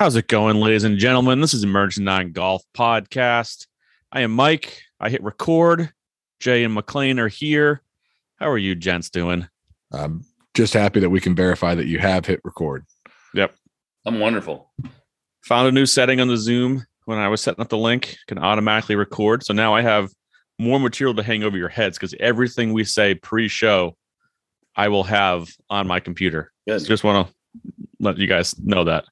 How's it going, ladies and gentlemen? This is Emerging Nine Golf Podcast. I am Mike. I hit record. Jay and McLean are here. How are you gents doing? I'm just happy that we can verify that you have hit record. Yep. I'm wonderful. Found a new setting on the Zoom when I was setting up the link, can automatically record. So now I have more material to hang over your heads because everything we say pre-show, I will have on my computer. Good. Just want to let you guys know that.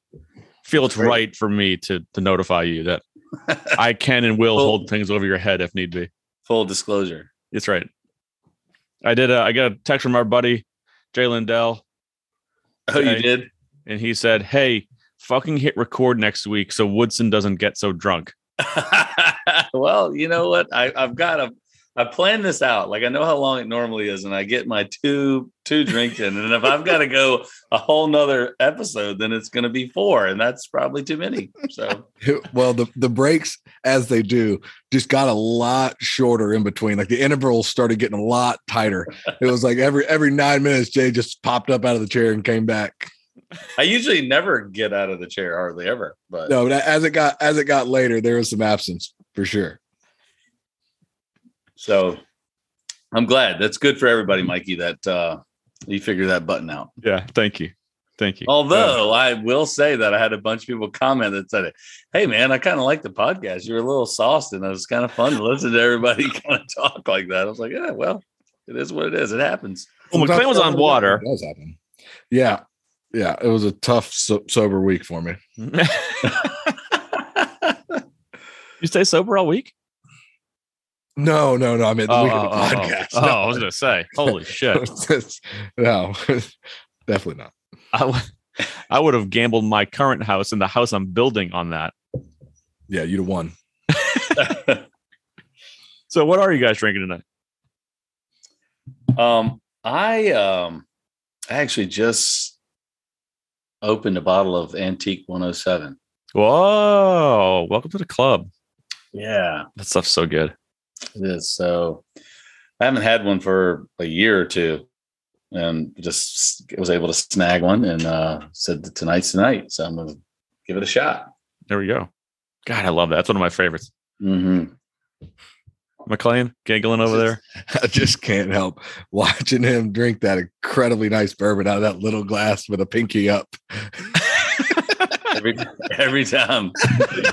Feel it's Great. right for me to to notify you that I can and will hold things over your head if need be. Full disclosure. It's right. I did. A, I got a text from our buddy Jay Lindell, Oh, you did? and he said, "Hey, fucking hit record next week so Woodson doesn't get so drunk." well, you know what? I, I've got a I planned this out. Like I know how long it normally is, and I get my two two drinks in. And if I've got to go a whole nother episode, then it's gonna be four, and that's probably too many. So Well, the, the breaks, as they do, just got a lot shorter in between. Like the intervals started getting a lot tighter. It was like every every nine minutes, Jay just popped up out of the chair and came back. I usually never get out of the chair, hardly ever. But No, but as it got as it got later, there was some absence for sure. So I'm glad. That's good for everybody, Mikey, that uh you figure that button out. Yeah, thank you, thank you. Although I will say that I had a bunch of people comment that said, "Hey, man, I kind of like the podcast. You're a little sauced, and it was kind of fun to listen to everybody kind of talk like that." I was like, "Yeah, well, it is what it is. It happens." Well, McLean was on water. It does happen. Yeah, yeah. It was a tough so- sober week for me. you stay sober all week? No, no, no. I mean the Oh, week oh, of the oh, oh. podcast. Oh, I was gonna say, holy shit! no, definitely not. I, w- I would have gambled my current house and the house I'm building on that. Yeah, you'd have won. So, what are you guys drinking tonight? um, I um, I actually just opened a bottle of Antique 107. Whoa! Welcome to the club. Yeah, That stuff's so good. It is. So I haven't had one for a year or two, and just was able to snag one and uh, said that tonight's tonight. So I'm gonna give it a shot. There we go. God, I love that. That's one of my favorites. Mm-hmm. McLean giggling over there. I just can't help watching him drink that incredibly nice bourbon out of that little glass with a pinky up. every every time,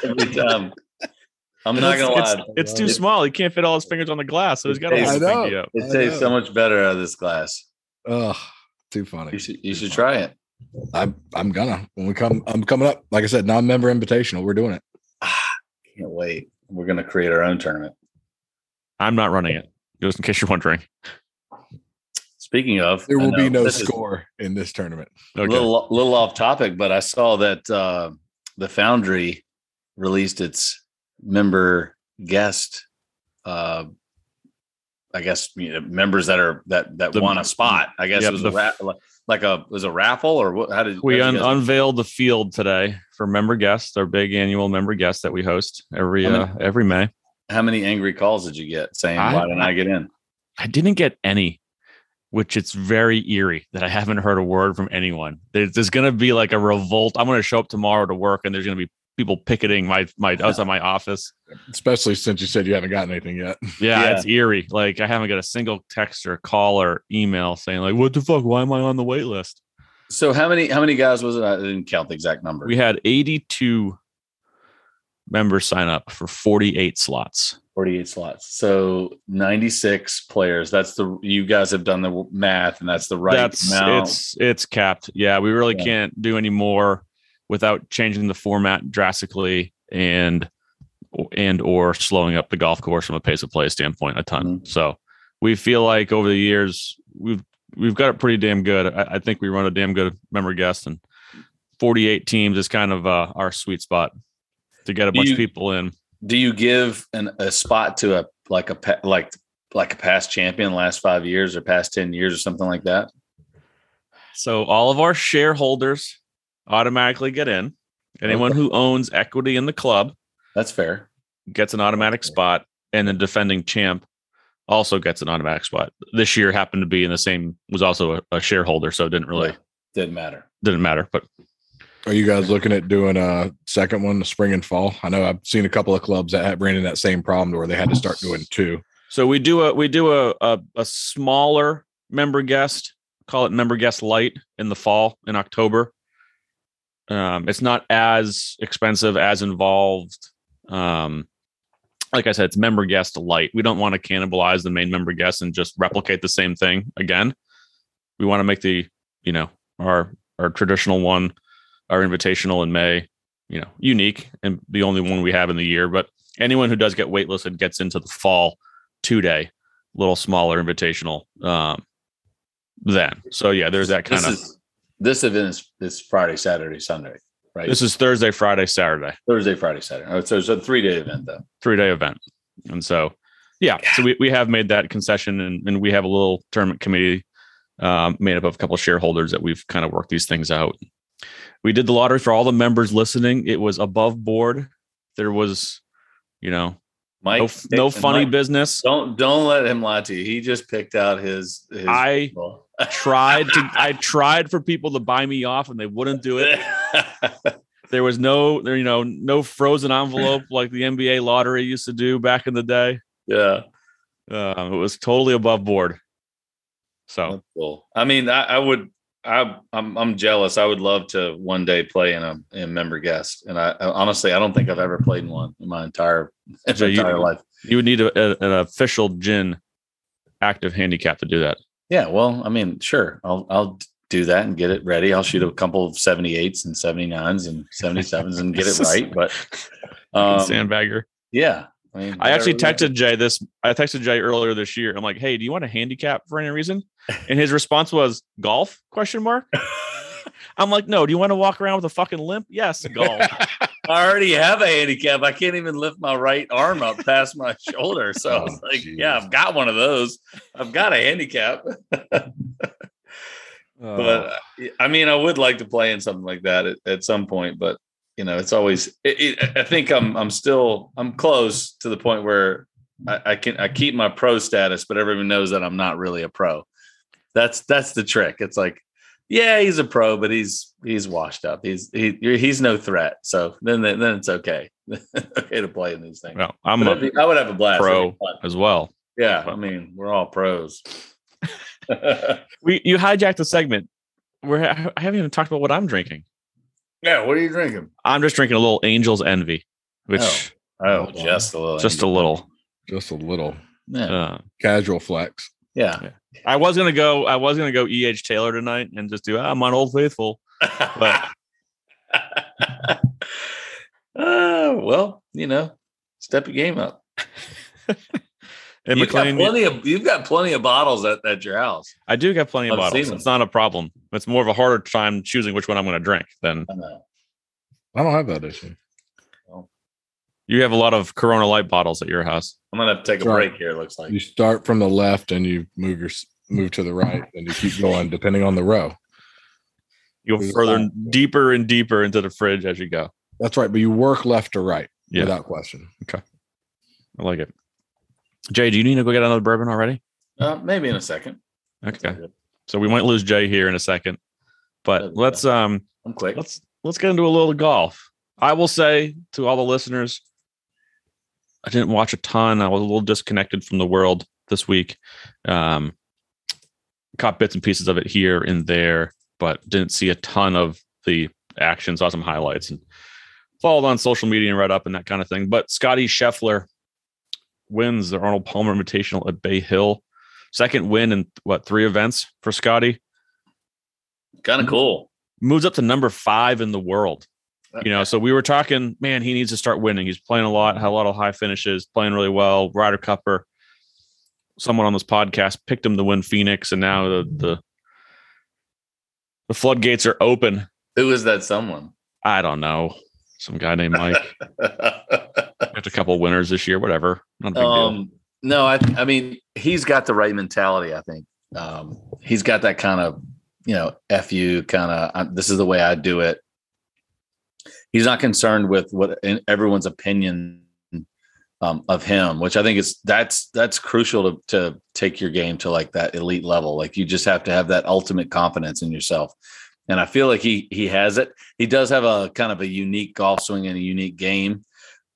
every time. I'm not It's- gonna it's, lie. It's too small. He can't fit all his fingers on the glass, so he's got to I hold the know. pinky up. It tastes so much better out of this glass. Oh, too funny. You should you should try it. I'm I'm gonna when we come. I'm coming up. Like I said, non-member invitational. We're doing it. Can't wait. We're gonna create our own tournament. I'm not running it, just in case you're wondering. Speaking of, There I will be no score in this tournament. A Okay. little little off topic, but I saw that uh, the Foundry released its member guest. Uh, I guess you know, members that are that that The- won a spot. I guess Yep, it was the- a ra- like a was a raffle or what? How did we how did guys- unveiled the field today for member guests, our big annual member guests that we host every many- uh, every May. how many angry calls did you get saying I- why didn't I get in? I didn't get any, which it's very eerie that I haven't heard a word from anyone. There's, there's going to be like a revolt. I'm going to show up tomorrow to work, and there's going to be people picketing my my outside my office. Especially since you said you haven't gotten anything yet. Yeah, Yeah. it's eerie. Like I haven't got a single text or call or email saying like, "What the fuck? Why am I on the wait list?" So how many how many guys was it? I didn't count the exact number. We had 82 members sign up for 48 slots. 48 slots. So 96 players. That's the you guys have done the math and that's the right That's amount. it's it's capped. Yeah, we really Yeah. can't do any more without changing the format drastically and and or slowing up the golf course from a pace of play standpoint a ton. Mhm. So we feel like over the years we've we've got it pretty damn good. I, I think we run a damn good member guest and 48 teams is kind of uh, our sweet spot to get a Do bunch you- of people in. Do you give an, a spot to a like a like like a past champion last 5 years or past 10 years or something like that? So all of our shareholders automatically get in. Anyone who owns equity in the club That's fair. gets an automatic spot, and the defending champ also gets an automatic spot. This year happened to be in the same was also a, a shareholder, so it didn't really Yeah. Didn't matter. didn't matter. But Are you guys looking at doing a second one, the spring and fall? I know I've seen a couple of clubs that have ran in that same problem where they had to start doing two. So we do a we do a, a a smaller member guest, call it member guest light in the fall in October. Um, it's not as expensive, as involved. Um, like I said, it's member guest light. We don't want to cannibalize the main member guest and just replicate the same thing again. We want to make the you know our our traditional one, our invitational in May, you know, unique and the only one we have in the year. But anyone who does get waitlisted gets into the fall two day, little smaller invitational. Um, then, so yeah, there's that kind this of. is, this event is, is Friday, Saturday, Sunday, right? This is Thursday, Friday, Saturday, Thursday, Friday, Saturday. Oh, so it's a three day event though. three day event, and so yeah, so we, we have made that concession, and, and we have a little tournament committee um, made up of a couple of shareholders that we've kind of worked these things out. We did the lottery for all the members listening. It was above board. There was, you know, Mike, no, no funny Mike, business. Don't don't let him lie to you. He just picked out his. his I tried to I tried for people to buy me off and they wouldn't do it. There was no there, you know, no frozen envelope like the NBA lottery used to do back in the day. yeah. Uh, it was totally above board. So cool. I mean, I, I would. I, I'm I'm jealous. I would love to one day play in a, in member guest, and I, I honestly I don't think I've ever played in one in my entire So you- entire life. you would need a, a- an official GHIN active handicap to do that. Yeah, well, I mean, sure, I'll I'll do that and get it ready. I'll shoot a couple of 78s and 79s and 77s and get it right. But um, Sandbagger. yeah, I mean, I actually whatever- texted Jay this. I texted Jay earlier this year. I'm like, "Hey, do you want a handicap for any reason?" And his response was golf? Question mark. I'm like, "No. Do you want to walk around with a fucking limp?" Yes, golf. I already have a handicap. I can't even lift my right arm up past my shoulder. So I was Oh, like, geez. yeah, I've got one of those. I've got a handicap. Oh. but uh, I mean, I would like to play in something like that at, at some point. But you know, it's always. It, it, I think I'm. I'm still. I'm close to the point where I, I can. I keep my pro status, but everyone knows that I'm not really a pro. That's that's the trick. It's like, yeah, he's a pro, but he's he's washed up. He's he he's no threat. So then then it's okay. okay to play in these things. well, I'm But a be- I would have a blast. pro. It'd be fun. as well. Yeah, I mean, we're all pros. We you hijacked the segment. We're I haven't even talked about what I'm drinking. Yeah, what are you drinking? I'm just drinking a little Angel's Envy, which Oh, Hold on. just a little. just a little. Just a little Yeah. Uh, casual flex. yeah. I was gonna go. I was gonna go E. H. Taylor tonight and just do. I'm on Old Faithful. But- uh, well, you know, step your game up. And You've got McLean, plenty of you've got plenty of bottles at, at your house. I do get plenty of I've seen bottles. them. It's not a problem. It's more of a harder time choosing which one I'm going to drink than I. I don't have that issue. you have a lot of Corona Light bottles at your house. I'm gonna have to take a right. break here. It looks like. You start from the left and you move your move to the right and you keep going depending on the row. You go There's further, lot. deeper and deeper into the fridge as you go. That's right, but you work left to right Yeah. without question. Okay, I like it. Jay, do you need to go get another bourbon already? Uh, maybe in a second. Okay. So we might lose Jay here in a second, but let's um I'm quick. let's let's get into a little golf. I will say to all the listeners, I didn't watch a ton. I was a little disconnected from the world this week. Um, caught bits and pieces of it here and there, but didn't see a ton of the action. Saw some highlights and followed on social media and read up and that kind of thing. But Scotty Scheffler wins the Arnold Palmer Invitational at Bay Hill. Second win in what three events for Scotty? Kind of cool. Moves up to number five in the world uh, you know so we were talking man he needs to start winning he's playing a lot had a lot of high finishes playing really well ryder cupper someone on this podcast picked him to win phoenix and now the the, the floodgates are open Who is that someone? i don't know some guy named mike Got a couple winners this year whatever um, no, I, I mean, he's got the right mentality. I think um, he's got that kind of, you know, fu kind of. This is the way I do it. He's not concerned with what everyone's opinion um, of him, which I think is that's that's crucial to to take your game to like that elite level. Like you just have to have that ultimate confidence in yourself. and I feel like he he has it. He does have a kind of a unique golf swing and a unique game,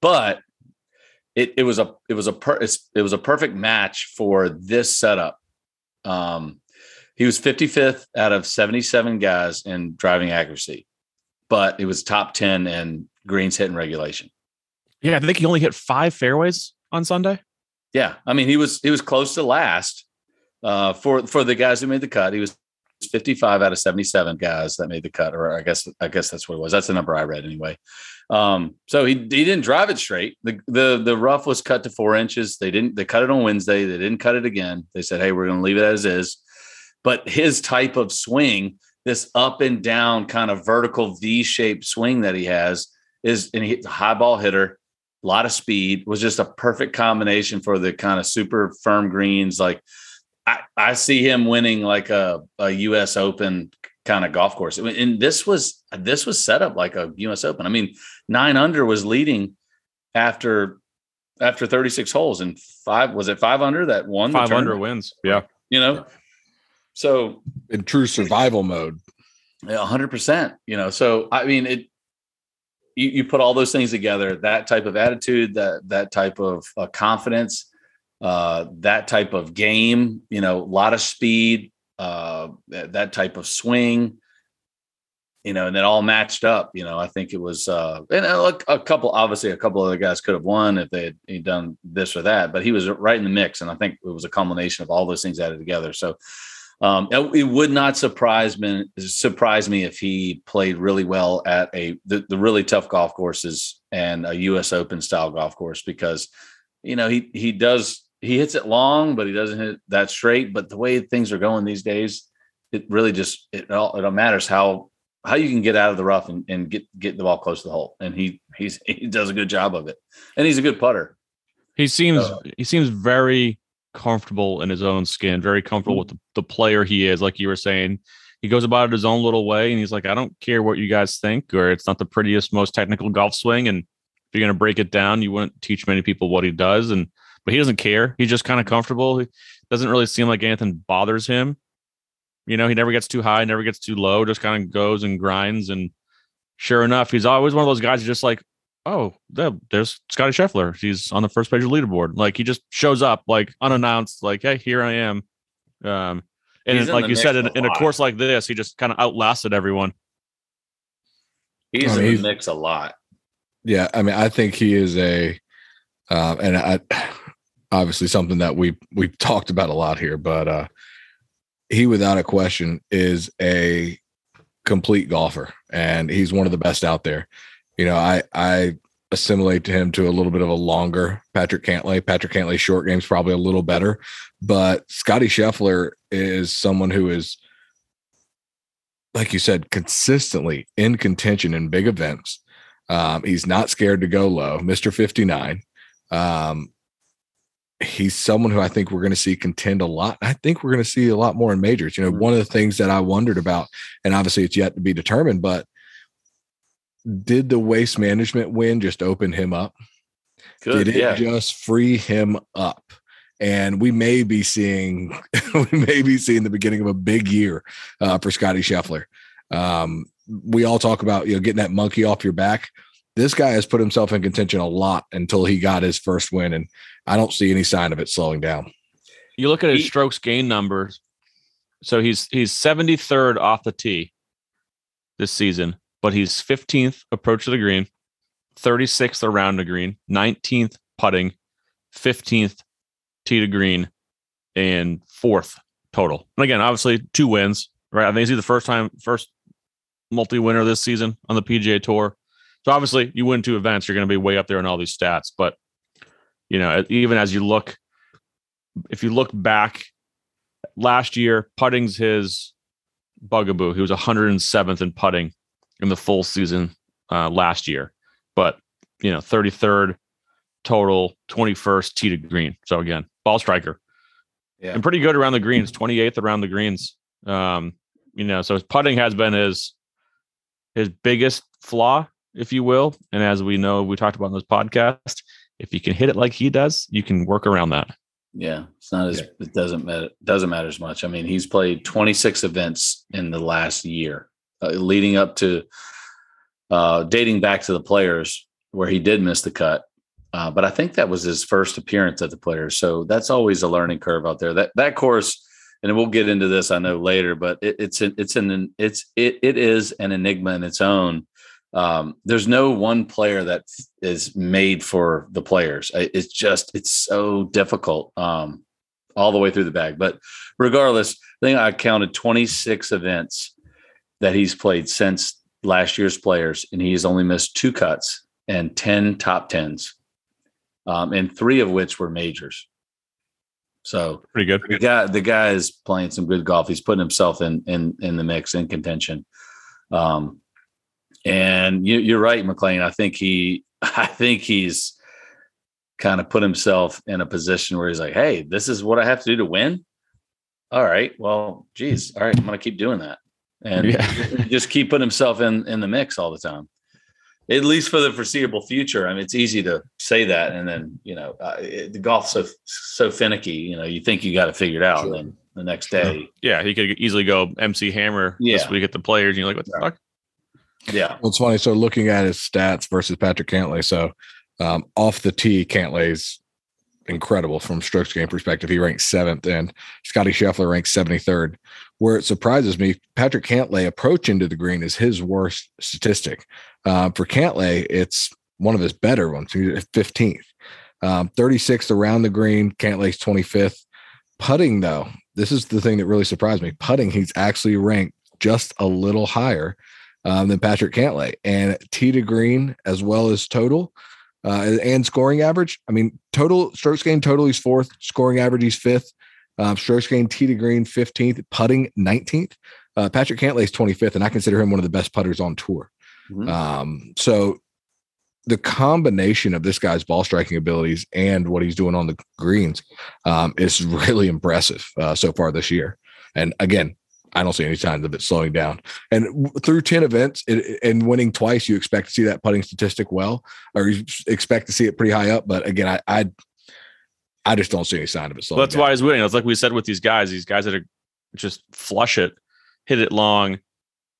but it it was a it was a per, it was a perfect match for this setup. Um, he was 55th out of 77 guys in driving accuracy, but it was top 10 in greens hit and regulation. Yeah, I think he only hit five fairways on Sunday. Yeah, I mean he was he was close to last uh, for for the guys who made the cut. He was 55 out of 77 guys that made the cut, or I guess I guess that's what it was. That's the number I read anyway. Um, so he he didn't drive it straight. The the the rough was cut to four inches. They didn't they cut it on Wednesday. They didn't cut it again. They said, hey, we're going to leave it as is. But his type of swing, this up and down kind of vertical V shaped swing that he has, is and he's a high ball hitter, a lot of speed, was just a perfect combination for the kind of super firm greens. Like I, I see him winning like a, a US Open kind of golf course. And this was this was set up like a US Open. I mean, nine under was leading after after 36 holes and five was it five under that won five under wins. Yeah. You know, so in true survival mode. hundred percent, you know, so I mean, it, you, you put all those things together, that type of attitude, that, that type of uh, confidence, uh, that type of game, you know, a lot of speed, uh, that, that type of swing, you know, and it all matched up. You know, I think it was, uh, and a, a couple, obviously, a couple other guys could have won if they had done this or that, but he was right in the mix, and I think it was a combination of all those things added together. So, um, it, it, would not surprise me surprise me if he played really well at a the, the really tough golf courses and a U.S. Open style golf course because you know he he does he hits it long, but he doesn't hit that straight. But the way things are going these days, it really just it all it all matters how how you can get out of the rough and, and get get the ball close to the hole. And he he's he does a good job of it, and he's a good putter. He seems he seems very comfortable in his own skin, very comfortable mm-hmm. with the, the player he is. Like you were saying, he goes about it his own little way, and he's like, I don't care what you guys think, or it's not the prettiest, most technical golf swing, and if you're going to break it down, you wouldn't teach many people what he does, and but he doesn't care. He's just kind of comfortable. He doesn't really seem like anything bothers him. You know, he never gets too high, never gets too low, just kind of goes and grinds. And sure enough, he's always one of those guys just like, oh, there's Scotty Scheffler. He's on the first page of the leaderboard. Like he just shows up like unannounced, like, hey, here I am. Um, and like you said, in, a, in a course like this, he just kind of outlasted everyone. He's in the mix a lot. Yeah, I mean, I think he is a, uh, and I, obviously something that we we've talked about a lot here, but uh, he without a question is a complete golfer, and he's one of the best out there. You know, I I assimilate to him to a little bit of a longer Patrick Cantlay. Patrick Cantlay's short game's probably a little better, but Scotty Scheffler is someone who is, like you said, consistently in contention in big events. Um, he's not scared to go low, Fifty Nine. Um, he's someone who I think we're going to see contend a lot. I think we're going to see a lot more in majors. You know, one of the things that I wondered about, and obviously it's yet to be determined, but did the waste management win just open him up? Good, did it yeah. just free him up? And we may be seeing, we may be seeing the beginning of a big year uh, for Scotty Scheffler. Um, we all talk about you know getting that monkey off your back. This guy has put himself in contention a lot until he got his first win, and I don't see any sign of it slowing down. You look at his strokes gain numbers. So he's he's 73rd off the tee this season, but he's 15th approach to the green, 36th around the green, 19th putting, 15th tee to green, and fourth total. And again, obviously two wins, right? I think he's the first time, first multi-winner this season on the PGA Tour. So obviously, you win two events, you're going to be way up there in all these stats. But you know, even as you look, if you look back last year, putting's his bugaboo. He was 107th in putting in the full season uh, last year, but you know, 33rd total, 21st tee to green. So again, ball striker, yeah, and pretty good around the greens, 28th around the greens. Um, you know, so his putting has been his his biggest flaw, if you will. And as we know, we talked about in this podcast, if you can hit it like he does, you can work around that. Yeah, it's not as yeah. it doesn't matter doesn't matter as much. I mean, he's played 26 events in the last year. uh, leading up to uh, dating back to the players where he did miss the cut. Uh, but I think that was his first appearance at the players. So that's always a learning curve out there. That that course, and we'll get into this I know later, but it, it's an, it's an it's it it is an enigma in its own. Um, there's no one player that is made for the players. It's just it's so difficult um, all the way through the bag. But regardless, I think I counted 26 events that he's played since last year's players, and he's only missed two cuts and 10 top tens, um, and three of which were majors. So pretty good. The guy, the guy is playing some good golf. He's putting himself in in in the mix in contention. Um, and you, are right, McLean. I think he, I think he's kind of put himself in a position where he's like, "Hey, this is what I have to do to win." All right, well, geez, all right, I'm going to keep doing that and yeah. just keep putting himself in in the mix all the time at least for the foreseeable future i mean it's easy to say that and then you know uh, it, the golf's so so finicky you know you think you got it figured out sure. and then the next day yeah he could easily go mc hammer yeah. this week at the players and you're like what the right. fuck yeah well it's funny so looking at his stats versus patrick cantlay so um, off the tee cantlay's incredible from strokes gain perspective. He ranks seventh, and Scotty Scheffler ranks 73rd. Where it surprises me, Patrick Cantlay approach into the green is his worst statistic. Uh, for Cantlay, it's one of his better ones. He's 15th, um, 36th around the green. Cantlay's 25th. Putting, though, this is the thing that really surprised me. Putting, he's actually ranked just a little higher um, than Patrick Cantlay, and tee to green as well as total uh, and scoring average. I mean, total strokes gained total he's fourth, scoring average he's fifth, um, strokes gained tee to green 15th, putting 19th. Uh, Patrick Cantlay is 25th, and I consider him one of the best putters on tour. Mm-hmm. Um, so the combination of this guy's ball striking abilities and what he's doing on the greens um, is really impressive uh, so far this year. And again, I don't see any signs of it slowing down. And through 10 events it, and winning twice, you expect to see that putting statistic well, or you expect to see it pretty high up. But again, I I, I just don't see any sign of it slowing well, that's down. why he's winning. It's like we said with these guys, these guys that are just flush it, hit it long,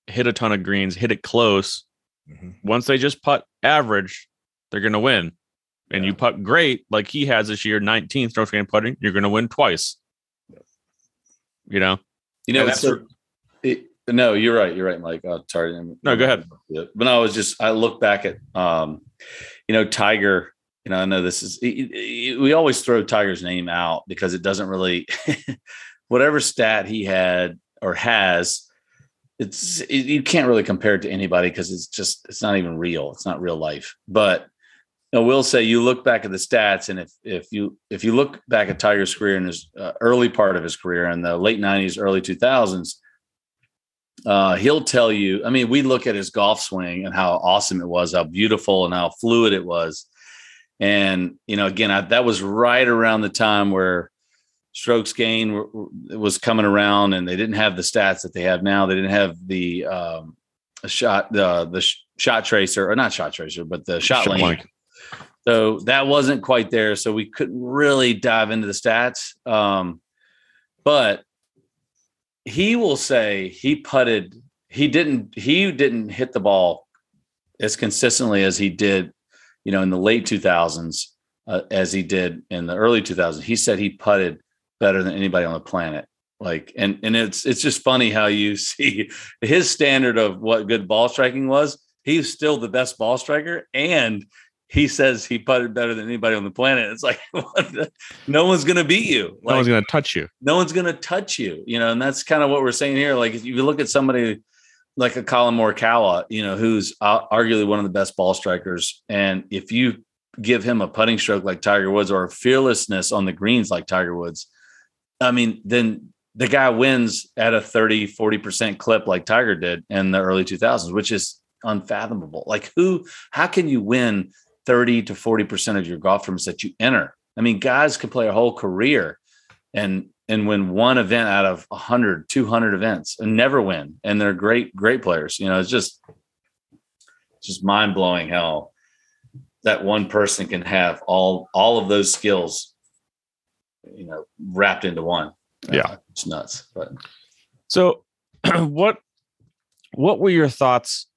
hit a ton of greens, hit it close. Mm-hmm. Once they just putt average, they're going to win. And yeah. you putt great, like he has this year, 19th stroke gain putting, you're going to win twice. You know? You know, that's it, no, you're right. You're right, Mike. Oh, sorry. No, go ahead. But I was just, I look back at, um, you know, Tiger. You know, I know this is, we always throw Tiger's name out because it doesn't really, whatever stat he had or has, it's it, you can't really compare it to anybody because it's just it's not even real. It's not real life. But I will say you look back at the stats, and if if you if you look back at Tiger's career in his uh, early part of his career in the late '90s, early 2000s, uh, he'll tell you. I mean, we look at his golf swing and how awesome it was, how beautiful and how fluid it was, and you know, again, I, that was right around the time where strokes gain was coming around, and they didn't have the stats that they have now. They didn't have the um, shot the the shot tracer or not shot tracer, but the shot, shot. Link so that wasn't quite there. So we couldn't really dive into the stats. Um, but he will say he putted, he didn't, he didn't hit the ball as consistently as he did, you know, in the late 2000s, uh, as he did in the early 2000s. He said he putted better than anybody on the planet. Like, and and it's it's just funny how you see his standard of what good ball striking was. He's still the best ball striker, and he says he putted better than anybody on the planet. It's like no one's going to beat you. Like, no one's going to touch you. No one's going to touch you. You know, and that's kind of what we're saying here. Like if you look at somebody like a Collin Morikawa, you know, who's uh, arguably one of the best ball strikers, and if you give him a putting stroke like Tiger Woods or fearlessness on the greens like Tiger Woods, I mean, then the guy wins at a 30, 40% clip like Tiger did in the early 2000s, which is unfathomable. Like who, how can you win 30 to 40% of your golf tournaments that you enter. I mean, guys could play a whole career and and win one event out of 100, 200 events and never win. And they're great, great players. You know, it's just just mind blowing how that one person can have all all of those skills, you know, wrapped into one. Yeah, uh, it's nuts. But so, what what were your thoughts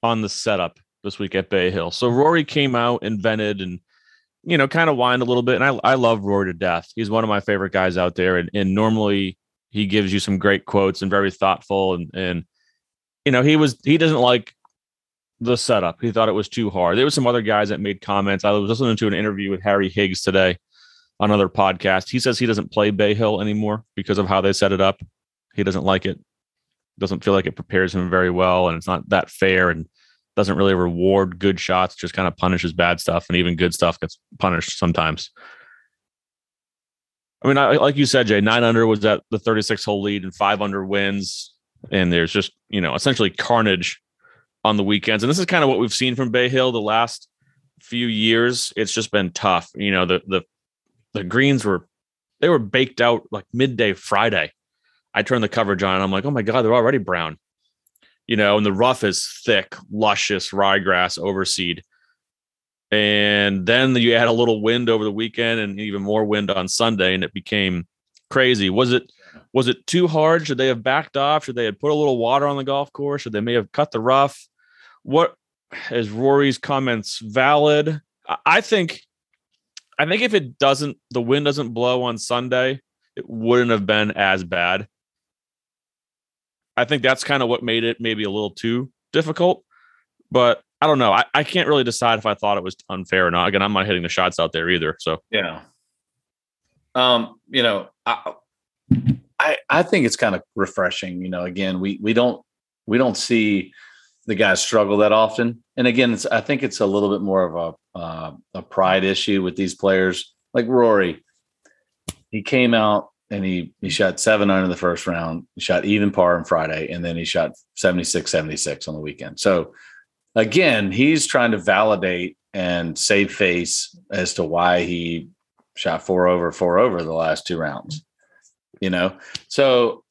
on the setup this week at Bay Hill? So Rory came out, invented, and you know, kind of whined a little bit. And I, I love Rory to death. He's one of my favorite guys out there. And, and normally he gives you some great quotes and very thoughtful. And, and, you know, he was, he doesn't like the setup. He thought it was too hard. There was some other guys that made comments. I was listening to an interview with Harry Higgs today on another podcast. He says he doesn't play Bay Hill anymore because of how they set it up. He doesn't like it. Doesn't feel like it prepares him very well, and it's not that fair. And doesn't really reward good shots, just kind of punishes bad stuff, and even good stuff gets punished sometimes. I mean, I, like you said, Jay, nine under was at the 36 hole lead, and five under wins, and there's just you know essentially carnage on the weekends, and this is kind of what we've seen from Bay Hill the last few years. It's just been tough. You know, the the the greens were they were baked out like midday Friday. I turned the coverage on, and I'm like, oh my god, they're already brown you know, and the rough is thick, luscious ryegrass overseed. And then you had a little wind over the weekend and even more wind on Sunday, and it became crazy. Was it was it too hard? Should they have backed off? Should they have put a little water on the golf course? Should they may have cut the rough? What is Rory's comments valid? I think I think if it doesn't the wind doesn't blow on Sunday, it wouldn't have been as bad. I think that's kind of what made it maybe a little too difficult. But I don't know. I, I can't really decide if I thought it was unfair or not. Again, I'm not hitting the shots out there either. So yeah. Um, you know, I I, I think it's kind of refreshing. You know, again, we we don't we don't see the guys struggle that often. And again, it's I think it's a little bit more of a uh, a pride issue with these players. Like Rory, he came out and he he shot seven under the first round. He shot even par on Friday, and then he shot 76, 76 on the weekend. So again, he's trying to validate and save face as to why he shot four over, four over the last two rounds. You know, so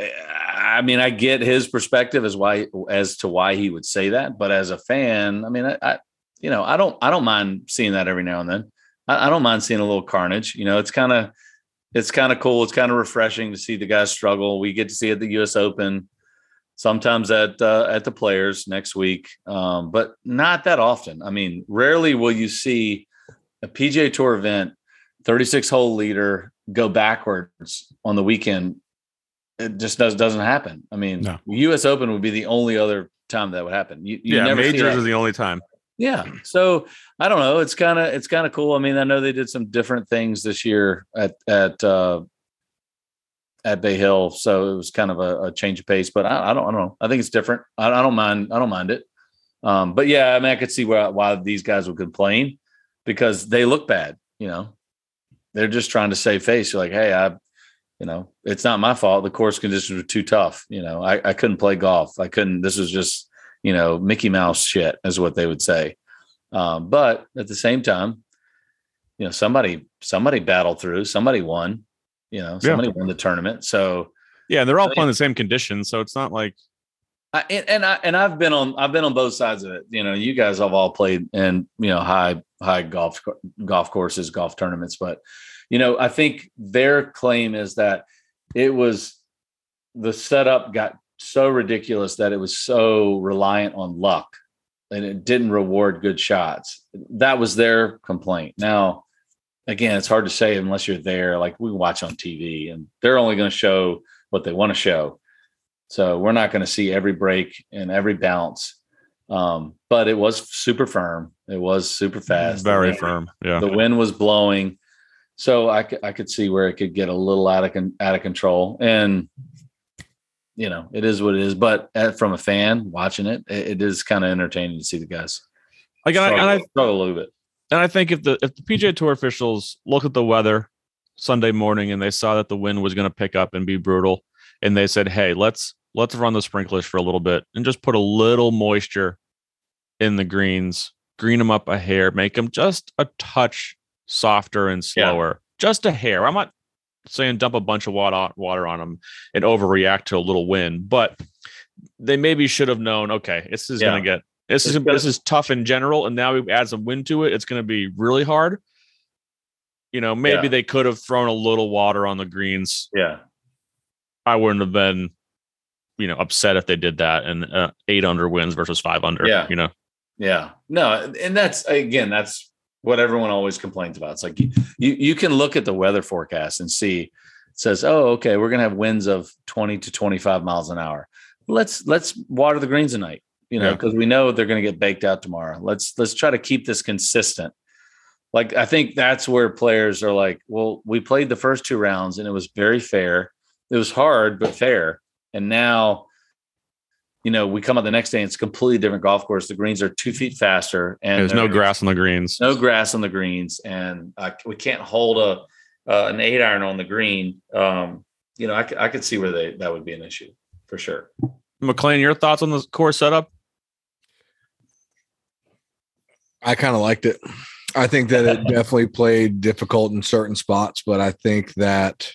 eh, I mean, I get his perspective as why as to why he would say that, but as a fan, I mean, I, I you know, I don't I don't mind seeing that every now and then. I, I don't mind seeing a little carnage. You know, it's kind of it's kind of cool. It's kind of refreshing to see the guys struggle. We get to see at the U.S. Open, sometimes at uh, at the Players next week, um, but not that often. I mean, rarely will you see a PGA Tour event, 36 hole leader go backwards on the weekend. It just does doesn't happen. I mean, no. U.S. Open would be the only other time that would happen. You, you yeah, majors is the only time. Yeah. So I don't know. It's kind of it's kind of cool. I mean, I know they did some different things this year at at uh, at Bay Hill, so it was kind of a, a change of pace. But I, I, don't I don't know. I think it's different. I, I, don't mind. I don't mind it. Um, but yeah, I mean, I could see why why these guys would complain because they look bad. You know, they're just trying to save face. You're like, hey, I, you know, it's not my fault. The course conditions were too tough. You know, I, I couldn't play golf. I couldn't. This was just you know, Mickey Mouse shit is what they would say. Um, but at the same time, you know, somebody somebody battled through, somebody won, you know, somebody yeah. won the tournament. So yeah, and they're all I mean, playing the same conditions, so it's not like I, and, and I and I've been on I've been on both sides of it. You know, you guys have all played in you know high high golf golf courses, golf tournaments, but you know, I think their claim is that it was the setup got so ridiculous that it was so reliant on luck and it didn't reward good shots. That was their complaint. Now, again, it's hard to say unless you're there. Like we watch on TV and they're only going to show what they want to show. So we're not going to see every break and every bounce. Um, but it was super firm. It was super fast. Very firm. Yeah. The wind was blowing. So I, I could see where it could get a little out of, out of control. And you know, it is what it is. But at, from a fan watching it, it, it is kind of entertaining to see the guys. Like, struggle, and I struggle a little bit. And I think if the if the PGA Tour officials look at the weather Sunday morning and they saw that the wind was going to pick up and be brutal, and they said, "Hey, let's let's run the sprinklers for a little bit and just put a little moisture in the greens, green them up a hair, make them just a touch softer and slower, yeah. just a hair. I'm not saying dump a bunch of water water on them and overreact to a little wind, but they maybe should have known. Okay, this is yeah. going to get this is this is tough in general, and now we add some wind to it. It's going to be really hard. You know, maybe yeah. they could have thrown a little water on the greens. Yeah, I wouldn't have been you know upset if they did that and uh, eight under wins versus five under. Yeah. you know. Yeah. No, and that's again, that's what everyone always complains about. It's like you you can look at the weather forecast and see it says, "Oh, okay, we're going to have winds of 20 to 25 miles an hour. Let's let's water the greens tonight, you know, Yeah. because we know they're going to get baked out tomorrow. Let's let's try to keep this consistent." Like I think that's where players are like, "Well, we played the first two rounds and it was very fair. It was hard but fair." And now you know, we come out the next day and it's a completely different golf course. The greens are two feet faster, and There's no grass on the greens. no grass on the greens, and uh, we can't hold a uh, an eight iron on the green. Um, you know, I, I could see where they that would be an issue for sure. McLean, your thoughts on the course setup? I kind of liked it. I think that it definitely played difficult in certain spots, but I think that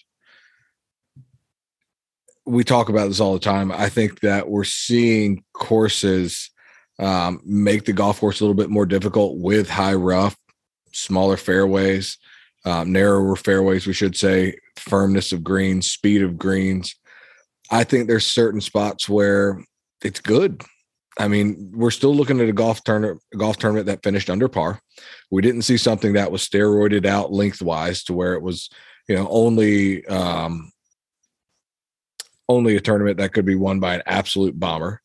we talk about this all the time. I think that we're seeing courses um, make the golf course a little bit more difficult with high rough, smaller fairways, um, narrower fairways, we should say, firmness of greens, speed of greens. I think there's certain spots where it's good. I mean, we're still looking at a golf tournament, golf tournament that finished under par. We didn't see something that was steroided out lengthwise to where it was, you know, only um, only a tournament that could be won by an absolute bomber.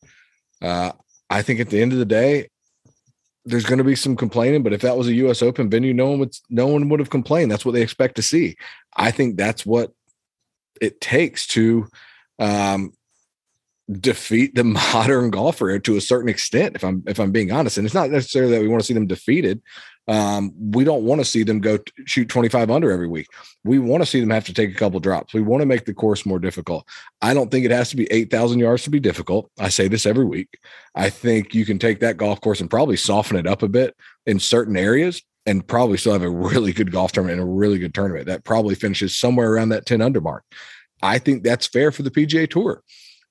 Uh, I think at the end of the day, there's going to be some complaining, but if that was a U.S. Open venue, no one would no one would have complained. That's what they expect to see. I think that's what it takes to um, defeat the modern golfer to a certain extent. If I'm if I'm being honest, and it's not necessarily that we want to see them defeated. Um, we don't want to see them go t- shoot 25 under every week. We want to see them have to take a couple drops. We want to make the course more difficult. I don't think it has to be 8,000 yards to be difficult. I say this every week. I think you can take that golf course and probably soften it up a bit in certain areas and probably still have a really good golf tournament and a really good tournament that probably finishes somewhere around that 10 under mark. I think that's fair for the PGA Tour.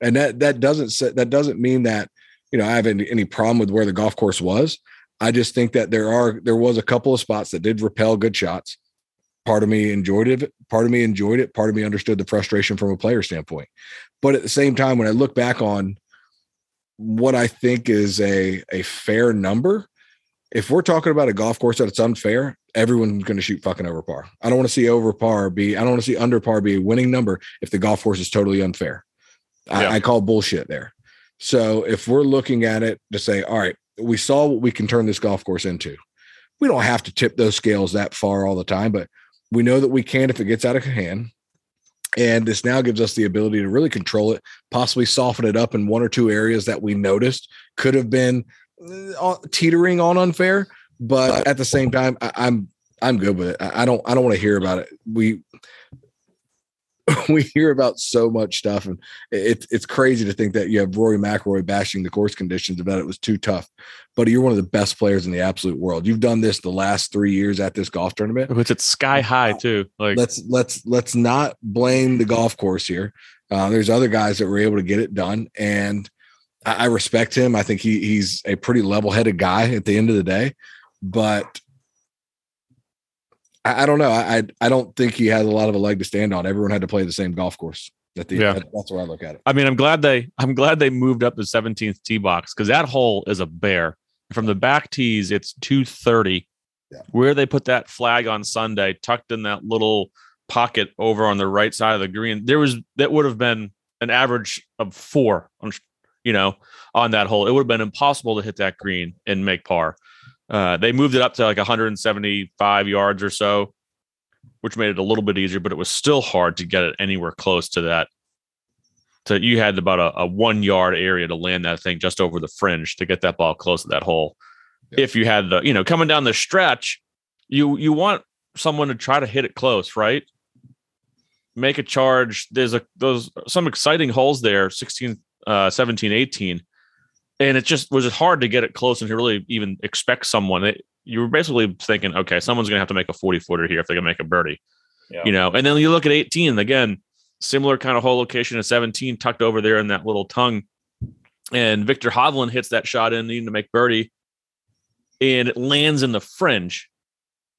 And that that doesn't that doesn't mean that you know I have any, any problem with where the golf course was. I just think that there are there was a couple of spots that did repel good shots. Part of me enjoyed it. Part of me enjoyed it. Part of me understood the frustration from a player standpoint. But at the same time, when I look back on what I think is a a fair number, if we're talking about a golf course that it's unfair, everyone's going to shoot fucking over par. I don't want to see over par be. I don't want to see under par be a winning number if the golf course is totally unfair. I, I call bullshit there. So if we're looking at it to say, all right, we saw what we can turn this golf course into. We don't have to tip those scales that far all the time, but we know that we can if it gets out of hand. And this now gives us the ability to really control it, possibly soften it up in one or two areas that we noticed could have been uh, teetering on unfair. But at the same time, I, I'm I'm good with it. I don't I don't want to hear about it. We we hear about so much stuff, and it's it's crazy to think that you have Rory McIlroy bashing the course conditions about it was too tough. But you're one of the best players in the absolute world. You've done this the last three years at this golf tournament. which It's sky high too. Like Let's let's let's not blame the golf course here. Uh, there's other guys that were able to get it done, and I, I respect him. I think he he's a pretty level headed guy at the end of the day, but. I, I don't know. I, I don't think he has a lot of a leg to stand on. Everyone had to play the same golf course. At the Yeah. that- that's where I look at it. I mean, I'm glad they I'm glad they moved up the 17th tee box because that hole is a bear. From the back tees, it's 230. Yeah. Where they put that flag on Sunday, tucked in that little pocket over on the right side of the green, there was that would have been an average of four on you know on that hole. It would have been impossible to hit that green and make par. Uh, they moved it up to like 175 yards or so, which made it a little bit easier, but it was still hard to get it anywhere close to that to you had about a, a one yard area to land that thing just over the fringe to get that ball close to that hole. If you had the, you know, coming down the stretch, you you want someone to try to hit it close, right? Make a charge. There's a those some exciting holes there, 16, uh, 17, 18. And it just was hard to get it close and to really even expect someone. It, you were basically thinking, okay, someone's gonna have to make a 40 footer here if they're gonna make a birdie Yeah. you know? And then you look at 18 again similar kind of hole location at 17 tucked over there in that little tongue. And Viktor Hovland hits that shot in needing to make birdie. And it lands in the fringe.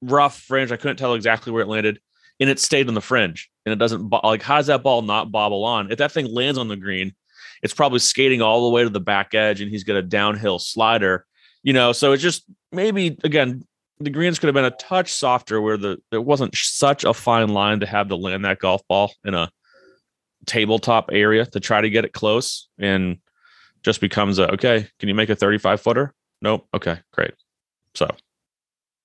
Rough fringe. I couldn't tell exactly where it landed. And it stayed on the fringe. And it doesn't bo- like how does that ball not bobble on? If that thing lands on the green it's probably skating all the way to the back edge and he's got a downhill slider, you know. So it's just maybe again, the greens could have been a touch softer where the there wasn't such a fine line to have to land that golf ball in a tabletop area to try to get it close and just becomes a okay, can you make a 35 footer? Nope. Okay, great. So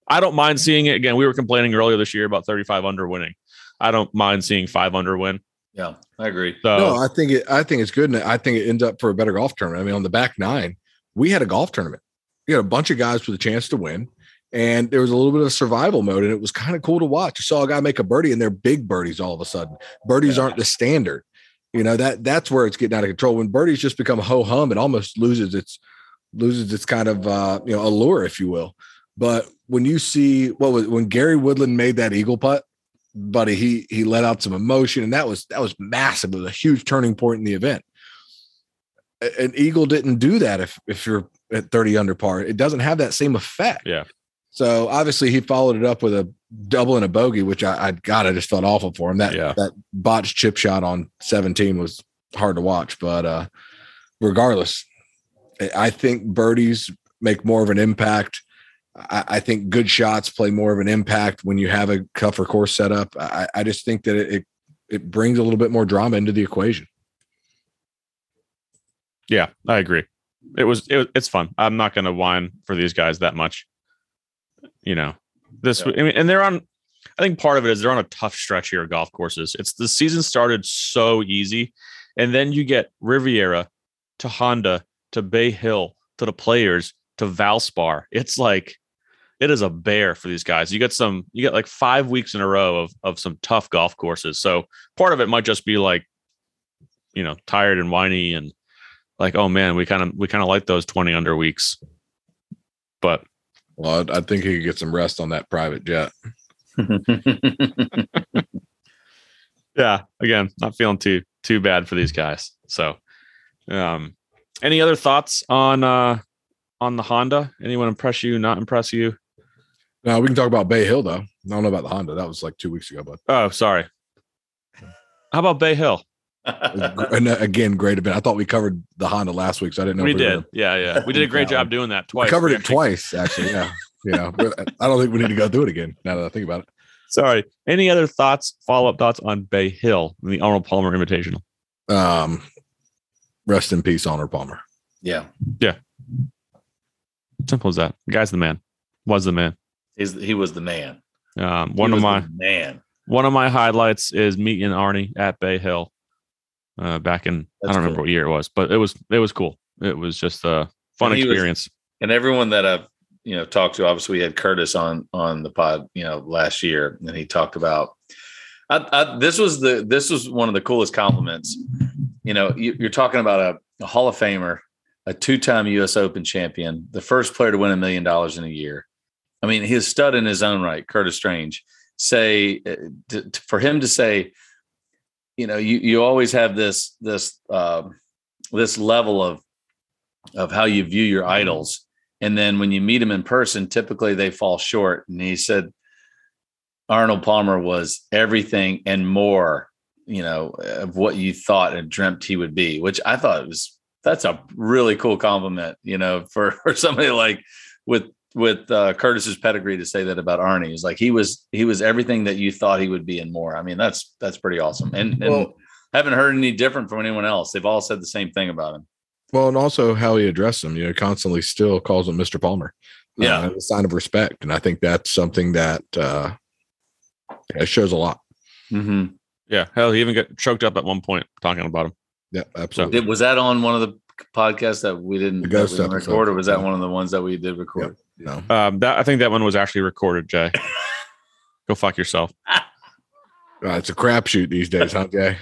I don't mind seeing it again. We were complaining earlier this year about 35 under winning. I don't mind seeing five under win. Yeah, I agree. So No, I think it. I think it's good, and I think it ends up for a better golf tournament. I mean, on the back nine, we had a golf tournament. You had a bunch of guys with a chance to win, and there was a little bit of survival mode, and it was kind of cool to watch. You saw a guy make a birdie, and they're big birdies all of a sudden. Birdies Yeah. aren't the standard. You know that that's where it's getting out of control. When birdies just become ho hum, it almost loses its loses its kind of uh, you know allure, if you will. But when you see what was when Gary Woodland made that eagle putt, buddy, he he let out some emotion, and that was that was massive. It was a huge turning point in the event. An eagle didn't do that if if you're at 30 under par. It doesn't have that same effect. Yeah. So obviously he followed it up with a double and a bogey, which I, I God, I just felt awful for him. That Yeah. that botched chip shot on 17 was hard to watch, but uh regardless, I- I think birdies make more of an impact. I, I think good shots play more of an impact when you have a tougher course set up. I, I just think that it, it it brings a little bit more drama into the equation. yeah, I agree. It was it, it's fun. I'm not going to whine for these guys that much. You know, this Yeah. I mean, and they're on. I think part of it is they're on a tough stretch here of golf courses. It's the season started so easy, and then you get Riviera to Honda to Bay Hill to the Players to Valspar. It's like it is a bear for these guys. You get some, you get like five weeks in a row of of some tough golf courses. So part of it might just be like, you know, tired and whiny and like, oh man, we kind of we kind of like those twenty under weeks. But Well, I, I think he could get some rest on that private jet. yeah, again, not feeling too too bad for these guys. So, um, any other thoughts on uh on the Honda? Anyone impress you? Not impress you? Now we can talk about Bay Hill though. I don't know about the Honda. That was like two weeks ago, but Oh, sorry. How about Bay Hill? it was gr- and uh, again, great event. I thought we covered the Honda last week, so I didn't know. we if were did. Yeah, yeah. We did a great job doing that twice. We covered it twice, actually. Yeah, yeah. But I don't think we need to go through it again. Now that I think about it. Sorry. Any other thoughts, follow up thoughts on Bay Hill, the Arnold Palmer Invitational? Um, rest in peace, Arnold Palmer. Yeah. Yeah, Simple as that. The guy's the man. Was the man. He's, he was the man. Um, one of my man. one of my highlights is meeting Arnie at Bay Hill. Uh, back in I don't remember what year it was, but it was it was cool. It was just a fun And he was- experience. and everyone that I've you know talked to, obviously we had Curtis on on the pod, you know, last year, and he talked about. I, I, this was the this was one of the coolest compliments. You know, you, you're talking about a, a Hall of Famer, a two-time U.S. Open champion, the first player to win a million dollars in a year. I mean, he's a stud in his own right. Curtis Strange. Say uh, to, to- for him to say, you know, you you always have this this um this level of of how you view your idols. And then when you meet them in person, typically they fall short. And he said Arnold Palmer was everything and more, you know, of what you thought and dreamt he would be, which I thought was that's a really cool compliment, you know, for, for somebody like with with uh, Curtis's pedigree to say that about Arnie. He's like he was he was everything that you thought he would be and more. I mean, that's that's pretty awesome. And and Well- haven't heard any different from anyone else. They've all said the same thing about him. Well, and also how he addressed him. You know, constantly still calls him Mr. Palmer. Yeah. uh, a sign of respect, and I think that's something that uh, it shows a lot. Mm-hmm. Yeah, hell, he even got choked up at one point talking about him. Yeah, absolutely. Did, was that on one of the podcasts that we didn't, that we didn't record, or was that one of the ones that we did record? No. Um, that I think that one was actually recorded. Jay, go fuck yourself. Uh, it's a crapshoot these days, huh, Jay?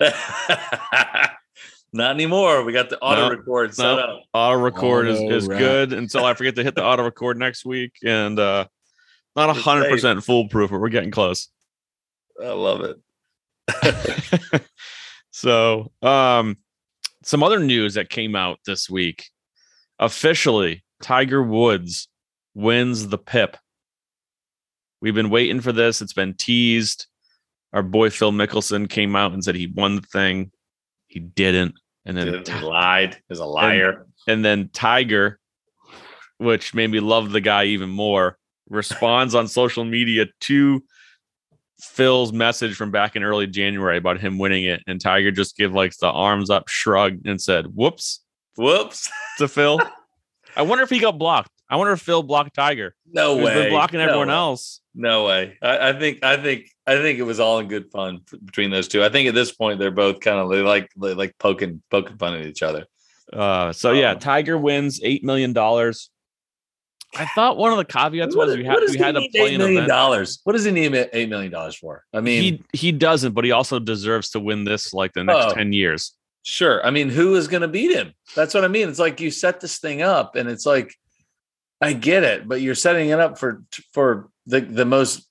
Not anymore. We got the auto No, record set no. up. Auto record is, Auto is rap. good until I forget to hit the auto record next week, and uh, not a hundred percent foolproof, but we're getting close. I love it. so, um, some other news that came out this week. Officially, Tiger Woods wins the PIP. We've been waiting for this. It's been teased. Our boy Phil Mickelson came out and said he won the thing. He didn't. And then Dude, he lied. Is a liar. and then Tiger, which made me love the guy even more, responds on social media to Phil's message from back in early January about him winning it, and Tiger just give like the arms up shrug and said, "Whoops" Whoops. to Phil. I wonder if he got blocked. I wonder if Phil blocked Tiger. No He's way. been blocking No everyone way. else. No way. I, I think. I think. I think it was all in good fun between those two. I think at this point they're both kind of they like they like poking poking fun at each other. Uh, so yeah, Um, Tiger wins eight million dollars. I thought one of the caveats What- was we had we had to play eight an million event. dollars. What does he need eight million dollars for? I mean, he he doesn't, but he also deserves to win this like the next Oh. ten years. Sure. I mean, who is going to beat him? That's what I mean. It's like you set this thing up, and it's like, I get it, but you're setting it up for for the the most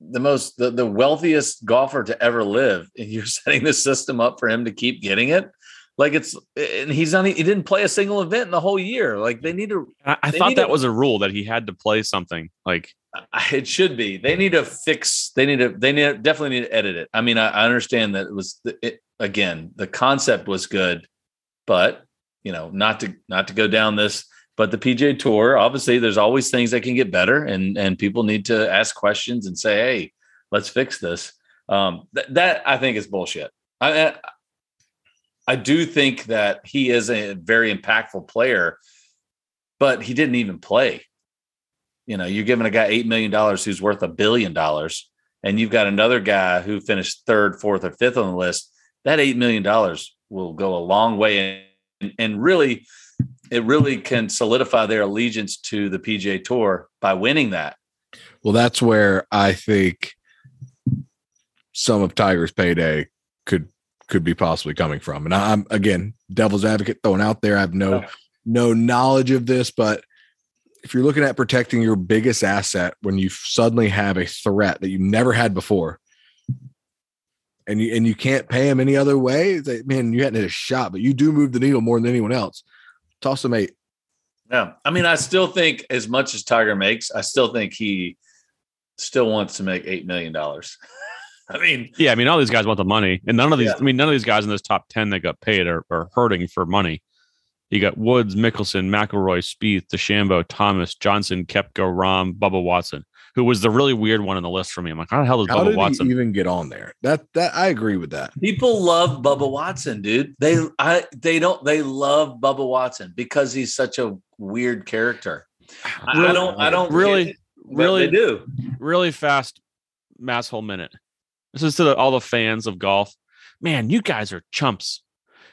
the most the, the wealthiest golfer to ever live, and you're setting the system up for him to keep getting it. Like it's and he's not he didn't play a single event in the whole year. Like they need to I, I thought that to- was a rule that he had to play something like it should be. They need to fix. They need to. They need definitely need to edit it. I mean, I, I understand that it was the- it, again. The concept was good, but you know, not to not to go down this. But the PGA Tour, obviously, there's always things that can get better, and and people need to ask questions and say, "Hey, let's fix this." Um, th- that I think is bullshit. I, I do think that he is a very impactful player, but he didn't even play you know, you're giving a guy $8 million who's worth a billion dollars, and you've got another guy who finished third, fourth, or fifth on the list. That $8 million will go a long way. And, and really, it really can solidify their allegiance to the PGA Tour by winning that. Well, that's where I think some of Tiger's payday could could be possibly coming from. And I'm again devil's advocate throwing out there. I have no Oh. no knowledge of this, but if you're looking at protecting your biggest asset when you suddenly have a threat that you never had before, and you and you can't pay him any other way, it's like, man, you hadn't hit a shot, but you do move the needle more than anyone else. Toss him eight. Yeah. I mean, I still think as much as Tiger makes, I still think he still wants to make $8 million. I mean, yeah. I mean, all these guys want the money, and none of these. Yeah. I mean, none of these guys in this top ten that got paid are, are hurting for money. You got Woods, Mickelson, McIlroy, Spieth, DeChambeau, Thomas, Johnson, Koepka, Rahm, Bubba Watson, who was the really weird one on the list for me. I'm like, how the hell is How Bubba did Watson? he even get on there? That that I agree with that. People love Bubba Watson, dude. They I they don't they love Bubba Watson because he's such a weird character. I, I don't I don't really- it, really- do. really fast mass whole minute. This is to the, all the fans of golf. Man, you guys are chumps.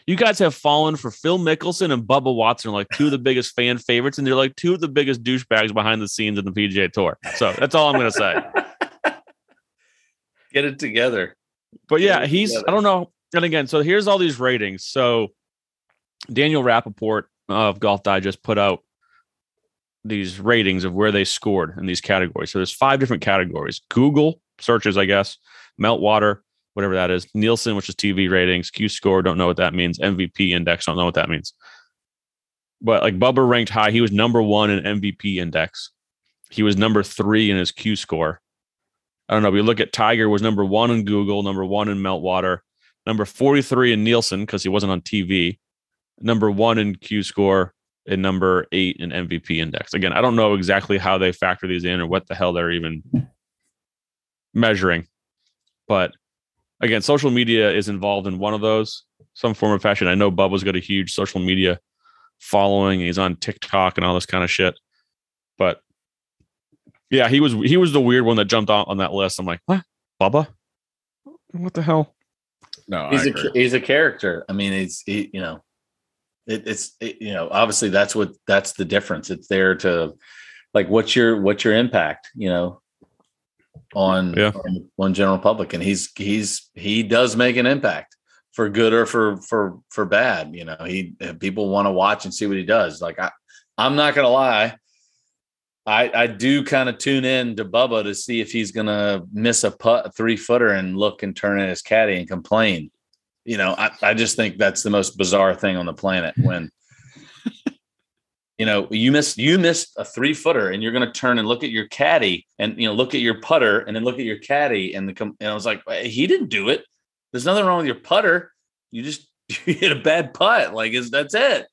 You guys have fallen for Phil Mickelson and Bubba Watson, like two of the biggest fan favorites, and they're like two of the biggest douchebags behind the scenes in the PGA Tour. So that's all I'm going to say. Get it together. But Get yeah, he's, together. I don't know. And again, so here's all these ratings. So Daniel Rapaport of Golf Digest put out these ratings of where they scored in these categories. So there's five different categories Google searches, I guess, Meltwater, whatever that is, Nielsen, which is TV ratings, Q score, don't know what that means, MVP index, don't know what that means. But like Bubba ranked high, he was number one in MVP index. He was number three in his Q score. I don't know. We look at Tiger was number one in Google, number one in Meltwater, number 43 in Nielsen because he wasn't on TV, number one in Q score, and number eight in MVP index. Again, I don't know exactly how they factor these in or what the hell they're even measuring. But again, social media is involved in one of those, some form of fashion. I know Bubba's got a huge social media following. He's on TikTok and all this kind of shit. But yeah, he was he was the weird one that jumped on on that list. I'm like, what, Bubba? What the hell? No, He's a he's a character. I mean, it's he, you know, it, it's it, you know, obviously that's what that's the difference. It's there to like what's your what's your impact, you know, on Yeah. on, on general public, and he's he's he does make an impact for good or for for for bad. You know, he people want to watch and see what he does. Like I, I'm not gonna lie. I, I do kind of tune in to Bubba to see if he's gonna miss a putt, three footer, and look and turn at his caddy and complain. You know, I, I just think that's the most bizarre thing on the planet when you know you miss you missed a three footer and you're gonna turn and look at your caddy and you know look at your putter and then look at your caddy and the and I was like he didn't do it. There's nothing wrong with your putter. You just you hit a bad putt. Like is that's it,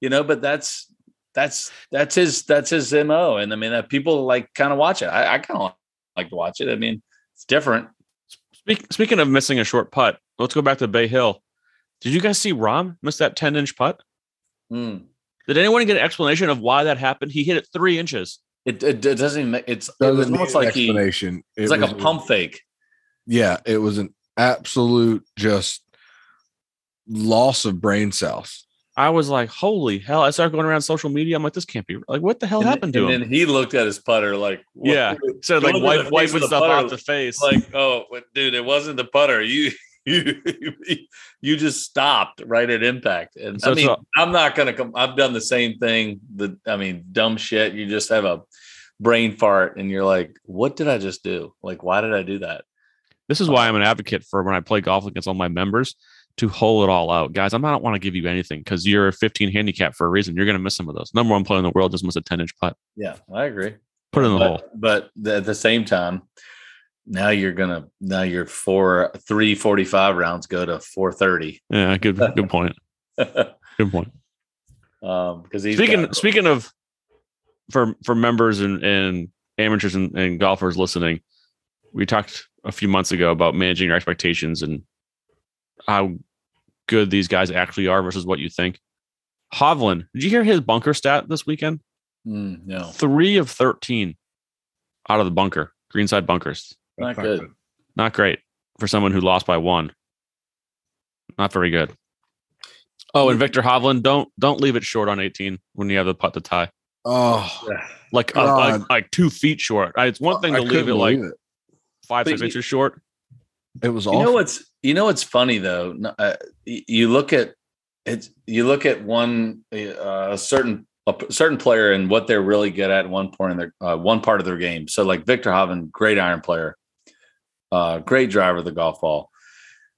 you know. But that's that's that's his that's his mo. And I mean, that people like kind of watch it. I, I kind of like to watch it. I mean, it's different. Speak, speaking of missing a short putt, let's go back to Bay Hill. Did you guys see Rahm miss that 10 inch putt? Mm. Did anyone get an explanation of why that happened? He hit it three inches. It, it, it doesn't even. It's it Doesn't was almost an like he. explanation. It It's like was a pump fake. Yeah, it was an absolute just loss of brain cells. I was like, holy hell. I started going around social media. I'm like, this can't be like, what the hell And then- happened to him? and him? then he looked at his putter like, what- Yeah. So like Look at wipe the wiping face of the stuff putter. off the face. like, oh, dude, it wasn't the putter. You you you just stopped right at impact. And So I mean, I'm not gonna come. I've done the same thing. The I mean, dumb shit. You just have a brain fart, and you're like, what did I just do? Like, why did I do that? This is why I'm an advocate for when I play golf against all my members to hole it all out. Guys, I'm not want to give you anything because you're a 15 handicap for a reason. You're going to miss some of those. Number one player in the world just missed a 10 inch putt. Yeah, I agree. Put it in the but, hole. But at the same time, now you're gonna now your four three forty five rounds go to four thirty. Yeah, good good point. Good point. um, because Speaking got- speaking of for for members and, and amateurs and, and golfers listening, we talked a few months ago about managing your expectations and how good these guys actually are versus what you think. Hovland, did you hear his bunker stat this weekend? Mm, no, Three of 13 out of the bunker, greenside bunkers. Not good. Not great for someone who lost by one. Not very good. Oh, and Viktor Hovland, don't don't leave it short on 18 when you have the putt to tie. Oh, Like uh, like, like two feet short. It's one thing I to leave it like it. five But six you- inches short. It was all You know what's you know what's funny though. Uh, you look at it's you look at one uh, a certain a certain player and what they're really good at one point in their uh, one part of their game. So like Viktor Hovland, great iron player, uh, great driver of the golf ball.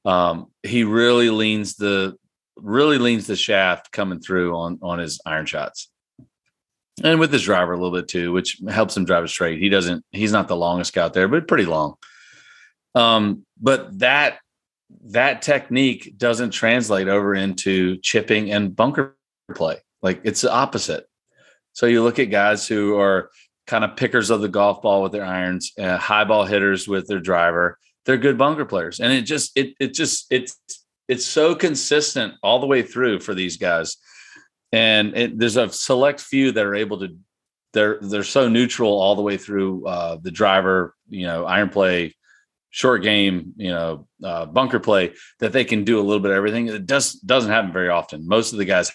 Um, he really leans the really leans the shaft coming through on on his iron shots. And with his driver a little bit too, which helps him drive it straight. He doesn't, he's not the longest guy out there, but pretty long. Um, but that that technique doesn't translate over into chipping and bunker play. Like it's the opposite. So you look at guys who are kind of pickers of the golf ball with their irons, uh, high ball hitters with their driver. They're good bunker players, and it just it it just it's it's so consistent all the way through for these guys. And it, there's a select few that are able to. They're they're so neutral all the way through uh, the driver, you know, iron play, short game, you know, uh, bunker play that they can do a little bit of everything. It does doesn't happen very often. Most of the guys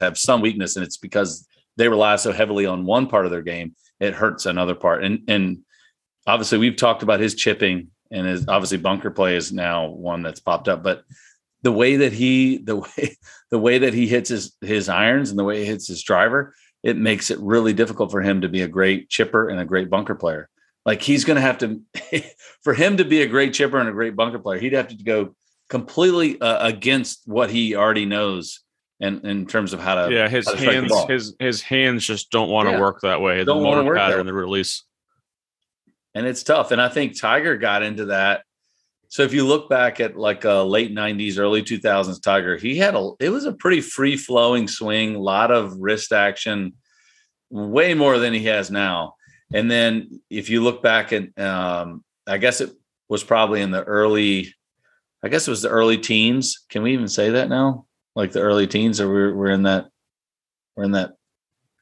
have some weakness, and it's because they rely so heavily on one part of their game, it hurts another part. And and obviously, we've talked about his chipping, and his obviously bunker play is now one that's popped up. But the way that he the way the way that he hits his his irons and the way he hits his driver, it makes it really difficult for him to be a great chipper and a great bunker player. Like he's going to have to, for him to be a great chipper and a great bunker player, he'd have to go completely uh, against what he already knows, and in terms of how to yeah, his to hands his his hands just don't want to Yeah. work that way. The Don't wanna motor pattern, the release. and it's tough. And I think Tiger got into that. So if you look back at like a late '90s, early 2000s Tiger, he had a it was a pretty free flowing swing, a lot of wrist action, way more than he has now. And then if you look back at, um, I guess it was probably in the early, I guess it was the early teens. Can we even say that now? Like the early teens, or we're we're in that we're in that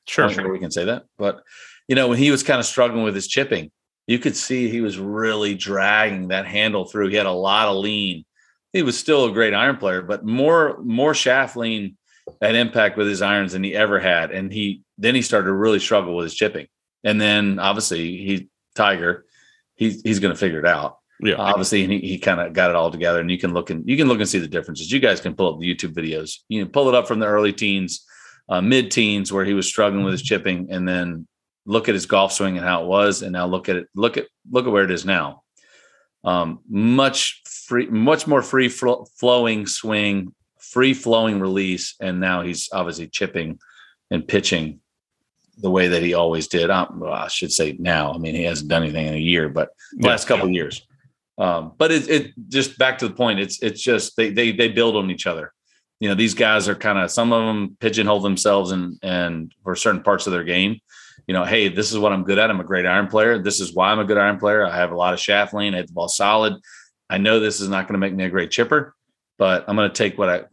Sure, where we can say that. But you know, when he was kind of struggling with his chipping, you could see he was really dragging that handle through. He had a lot of lean. He was still a great iron player, but more more shaft lean at impact with his irons than he ever had. And he then he started to really struggle with his chipping. And then obviously he Tiger, he's he's going to figure it out. Yeah. obviously, and he, he kind of got it all together. And you can look and you can look and see the differences. You guys can pull up the YouTube videos. You know, pull it up from the early teens, uh, mid teens, where he was struggling with his chipping, and then look at his golf swing and how it was, and now look at it. Look at look at where it is now. Um, much free, much more free flo- flowing swing, free flowing release, and now he's obviously chipping and pitching the way that he always did. Um, well, I should say now. I mean, he hasn't done anything in a year, but Yeah. last couple of years. Um, but it, it just back to the point. It's it's just they they they build on each other. you know, these guys are kind of some of them pigeonhole themselves and and for certain parts of their game. You know, hey, this is what I'm good at. I'm a great iron player. This is why I'm a good iron player. I have a lot of shaft lean. I hit the ball solid. I know this is not going to make me a great chipper, but I'm going to take what I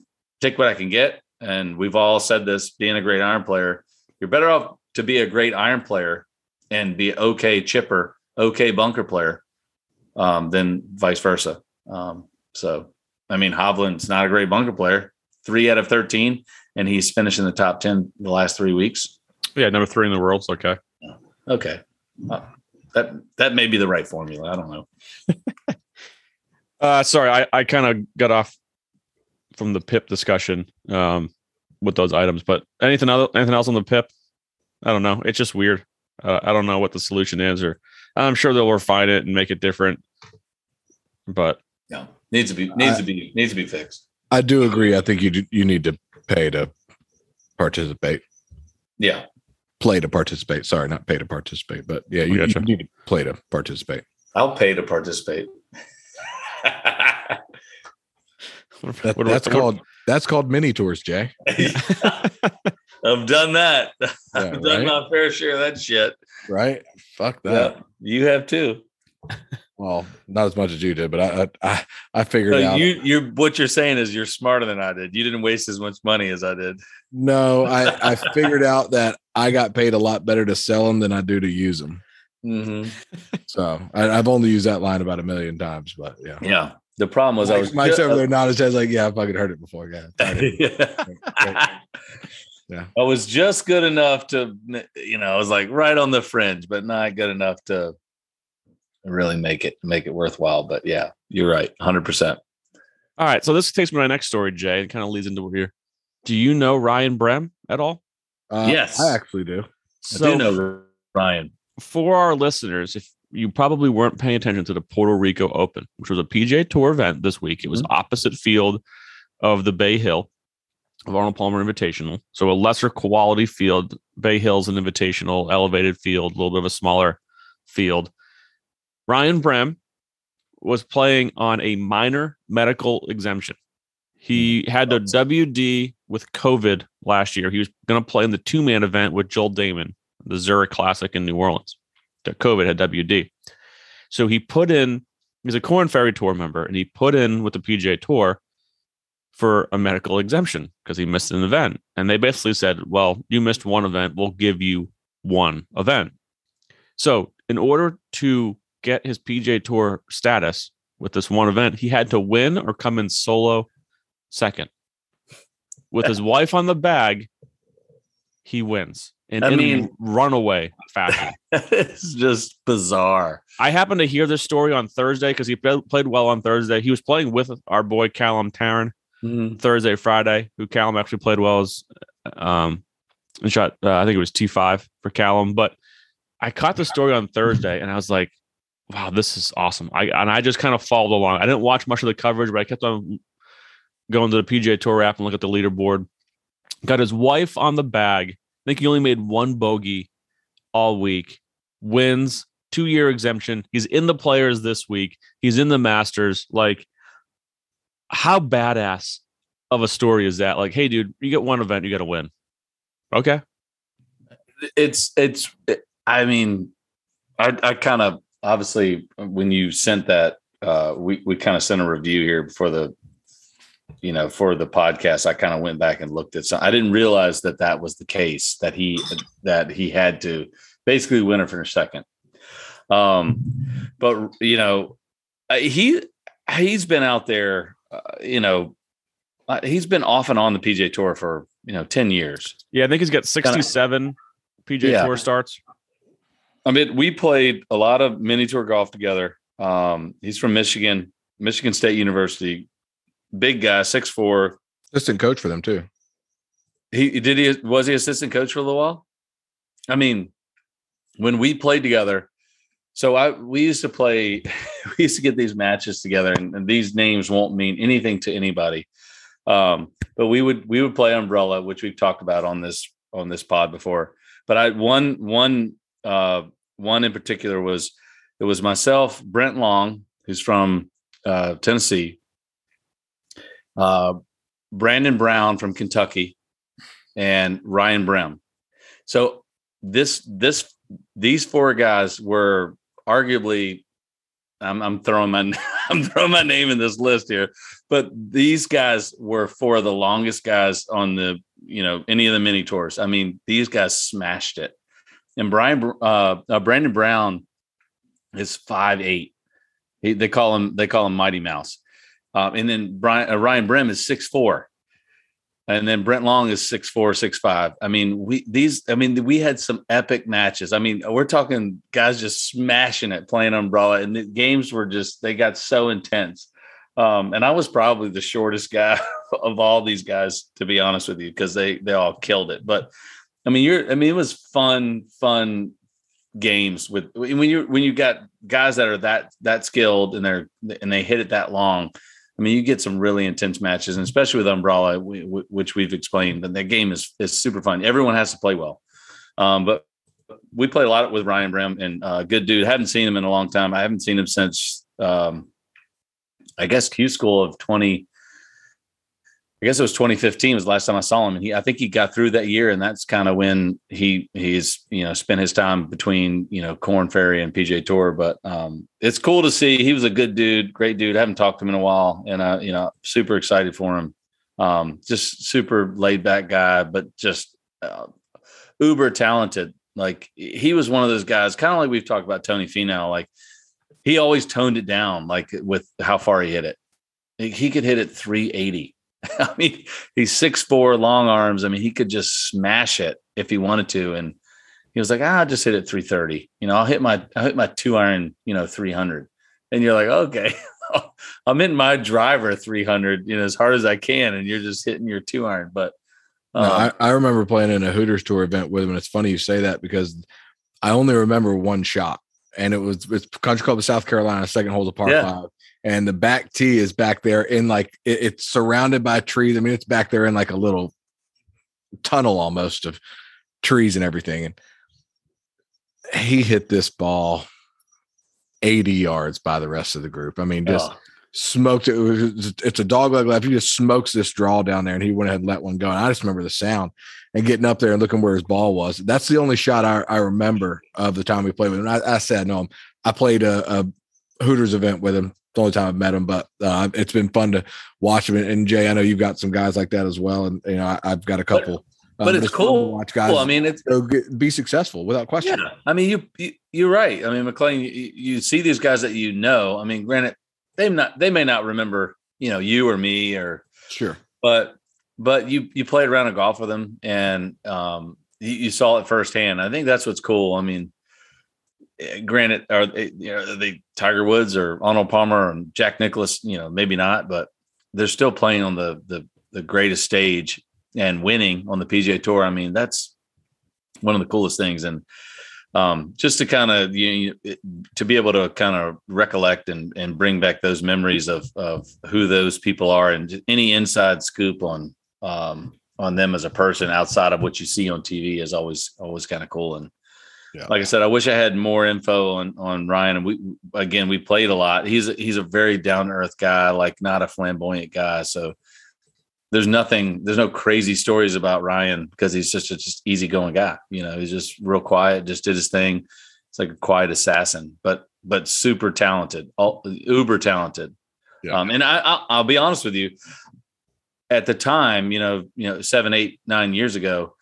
take what I can get. And we've all said this: being a great iron player, you're better off to be a great iron player and be okay chipper, okay bunker player, um, than vice versa. Um, so, I mean, Hovland's not a great bunker player. Three out of thirteen, and he's finished in the top ten the last three weeks. Yeah, number three in the world. Okay. Okay, uh, that that may be the right formula. I don't know. Uh, sorry, I, I kind of got off from the PIP discussion um, with those items, but anything other, anything else on the PIP? I don't know. It's just weird. Uh, I don't know what the solution is, or I'm sure they'll refine it and make it different. But No, needs to be needs to be needs to be fixed. I do agree. I think you do, you need to pay to participate, Yeah, play to participate. Sorry, not pay to participate, but yeah, you, Gotcha. you need to play to participate. I'll pay to participate. That, that's called that's called mini tours, Jay. I've done that. Yeah, I've done right? my fair share of that shit. Right? Fuck that. Yeah, you have too. Well, not as much as you did, but I I I, figured So out. you you what you're saying is you're smarter than I did. You didn't waste as much money as I did. no, I I figured out that I got paid a lot better to sell them than I do to use them. Mm-hmm. So I, I've only used that line about a million times, but yeah. Yeah. The problem was I was Mike's over there nodding his head like, yeah, I fucking heard it before. Yeah. it. Yeah. I was just good enough to, you know, I was like right on the fringe, but not good enough to really make it make it worthwhile. But yeah, you're right, hundred percent. all right, so this takes me to my next story, Jay, and kind of leads into here. Do you know Ryan Brehm at all? Uh, Yes. I actually do. I do know Ryan. for our listeners, if you probably weren't paying attention to the Puerto Rico Open, which was a PGA Tour event this week, it was opposite field of the Bay Hill of Arnold Palmer Invitational. So a lesser quality field. Bay Hill's an invitational, elevated field, a little bit of a smaller field. Ryan Brehm was playing on a minor medical exemption. He mm. had a WD with COVID last year. He was going to play in the two man event with Joel Dahmen, the Zurich Classic in New Orleans. COVID had WD. So he put in, he's a Korn Ferry Tour member, and he put in with the PGA Tour for a medical exemption because he missed an event. And they basically said, well, you missed one event, we'll give you one event. So in order to get his PGA Tour status with this one event, he had to win or come in solo second. With his wife on the bag, he wins. And I in mean- runaway fashion. it's just bizarre. I happened to hear this story on Thursday because he played played well on Thursday. He was playing with our boy Callum Tarren Thursday, Friday, who Callum actually played well as um and shot uh, I think it was T five for Callum. But I caught the story on Thursday and I was like, wow, this is awesome. I and I just kind of followed along. I didn't watch much of the coverage, but I kept on going to the PGA Tour app and look at the leaderboard. Got his wife on the bag. I think he only made one bogey all week. Wins two year exemption. He's in the players this week. He's in the Masters. Like, how badass of a story is that? Like, hey, dude, you get one event, you got to win. Okay. It's it's. I mean, I I kind of obviously when you sent that, uh, we we kind of sent a review here before the, you know, for the podcast. I kind of went back and looked at some. I didn't realize that that was the case that he that he had to basically win or finish second. Um, but you know, he he's been out there. Uh, you know, uh, he's been off and on the PGA Tour for you know ten years. Yeah, I think he's got 67 PGA Yeah. Tour starts. I mean, we played a lot of mini tour golf together. Um, he's from Michigan, Michigan State University. Big guy, six four. Assistant coach for them too. He did he was he assistant coach for a little while? I mean, when we played together, so I we used to play, we used to get these matches together, and, and these names won't mean anything to anybody. Um, but we would we would play umbrella, which we've talked about on this on this pod before. But I one one uh one in particular was it was myself, Brent Long, who's from uh Tennessee, uh Brandon Brown from Kentucky, and Ryan Brehm. So this this these four guys were arguably I'm, I'm throwing my I'm throwing my name in this list here, but these guys were four of the longest guys on the you know any of the mini tours. I mean, these guys smashed it. And Brian uh, uh Brandon Brown is five eight. He, they call him they call him Mighty Mouse. Um, and then Brian uh, Ryan Brehm is six four and then Brent Long is six four, six five. I mean, we these. I mean, we had some epic matches. I mean, we're talking guys just smashing it, playing umbrella, and the games were just they got so intense. Um, and I was probably the shortest guy of all these guys, to be honest with you, because they they all killed it. But I mean, you're. I mean, it was fun, fun games with when you when you got guys that are that that skilled and they're and they hit it that long I mean, you get some really intense matches, and especially with Umbrella, which we've explained, and that game is is super fun. Everyone has to play well, um, but we play a lot with Ryan Brehm and uh, good dude. haven't seen him in a long time. I haven't seen him since um, I guess Q School of twenty I guess it was 2015 was the last time I saw him, and he I think he got through that year, and that's kind of when he he's you know spent his time between you know Korn Ferry and PGA Tour. But um, it's cool to see. He was a good dude, great dude. I haven't talked to him in a while, and uh, you know super excited for him. Um, just super laid back guy, but just uh, uber talented. Like he was one of those guys, kind of like we've talked about Tony Finau. Like he always toned it down, like with how far he hit it. He could hit it 380 I mean, he's six four, long arms. I mean, he could just smash it if he wanted to. And he was like, ah, I'll just hit it 330. You know, I'll hit my I'll hit my two iron, you know, 300. And you're like, okay, I'm hitting my driver 300, you know, as hard as I can, and you're just hitting your two iron. But no, I, um, I remember playing in a Hooters tour event with him, and it's funny you say that because I only remember one shot, and it was it's Country Club of South Carolina, second hole of par yeah. five, and the back tee is back there in like it, it's surrounded by trees. I mean, it's back there in like a little tunnel almost of trees and everything. And he hit this ball 80 yards by the rest of the group. I mean, just oh. smoked it. it was, it's a dog leg left. He just smokes this draw down there and he went ahead and let one go. And I just remember the sound and getting up there and looking where his ball was. That's the only shot I, I remember of the time we played with him. I, I said, no, I played a, a Hooters event with him the only time I've met him, but uh, it's been fun to watch him. And Jay, I know you've got some guys like that as well, and you know I, have got a couple. But, but um, it's cool. watch guys. Well, I mean, it's get, be successful without question. Yeah. I mean, you, you are right. I mean, McLean, you, you, see these guys that you know. I mean, granted, they not they may not remember you know you or me or sure, but but you you played around a golf with them and um you, you saw it firsthand. I think that's what's cool. I mean, Eh, granted, are they, you know, they Tiger Woods or Arnold Palmer and Jack Nicklaus? You know, maybe not, but they're still playing on the the the greatest stage and winning on the PGA Tour. I mean, that's one of the coolest things. And um, just to kind of you know, to be able to kind of recollect and and bring back those memories of of who those people are and any inside scoop on um, on them as a person outside of what you see on TV is always always kind of cool. And yeah. Like I said, I wish I had more info on on Ryan. And we again, we played a lot. He's he's a very down to earth guy, like not a flamboyant guy. So there's nothing, there's no crazy stories about Ryan because he's just a just easygoing guy. You know, he's just real quiet, just did his thing. It's like a quiet assassin, but but super talented, all, uber talented. Yeah. Um, and I, I'll, I'll be honest with you. At the time, you know, you know, seven, eight, nine years ago,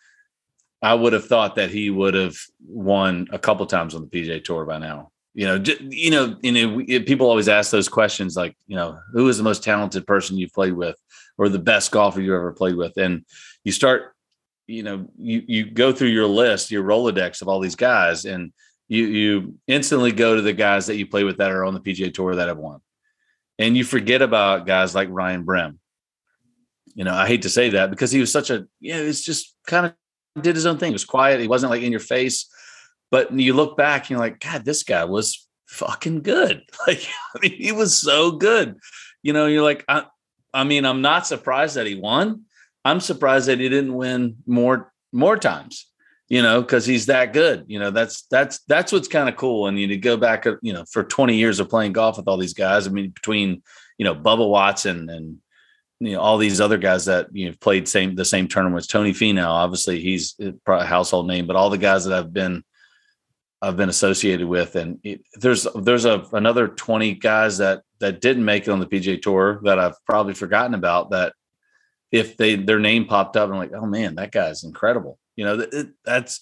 I would have thought that he would have won a couple times on the PGA Tour by now. You know, you know, you know, people always ask those questions like, you know, who is the most talented person you've played with, or the best golfer you ever played with, and you start, you know, you you go through your list, your Rolodex of all these guys, and you you instantly go to the guys that you play with that are on the PGA Tour that have won, and you forget about guys like Ryan Brehm. You know, I hate to say that because he was such a, yeah, it's just kind of did his own thing. He was quiet. He wasn't like in your face. But you look back and you're like, God, this guy was fucking good. Like, I mean, he was so good. You know, you're like, I, I mean, I'm not surprised that he won. I'm surprised that he didn't win more more times. You know, because he's that good. You know, that's that's that's what's kind of cool. And you to go back, uh, you know, for 20 years of playing golf with all these guys. I mean, between you know Bubba Watson and you know all these other guys that you know played same the same tournaments. Tony Finau, obviously he's a household name, but all the guys that I've been I've been associated with, and it, there's there's a another twenty guys that that didn't make it on the PGA Tour that I've probably forgotten about. That if they their name popped up, I'm like, oh man, that guy's incredible. You know, it, that's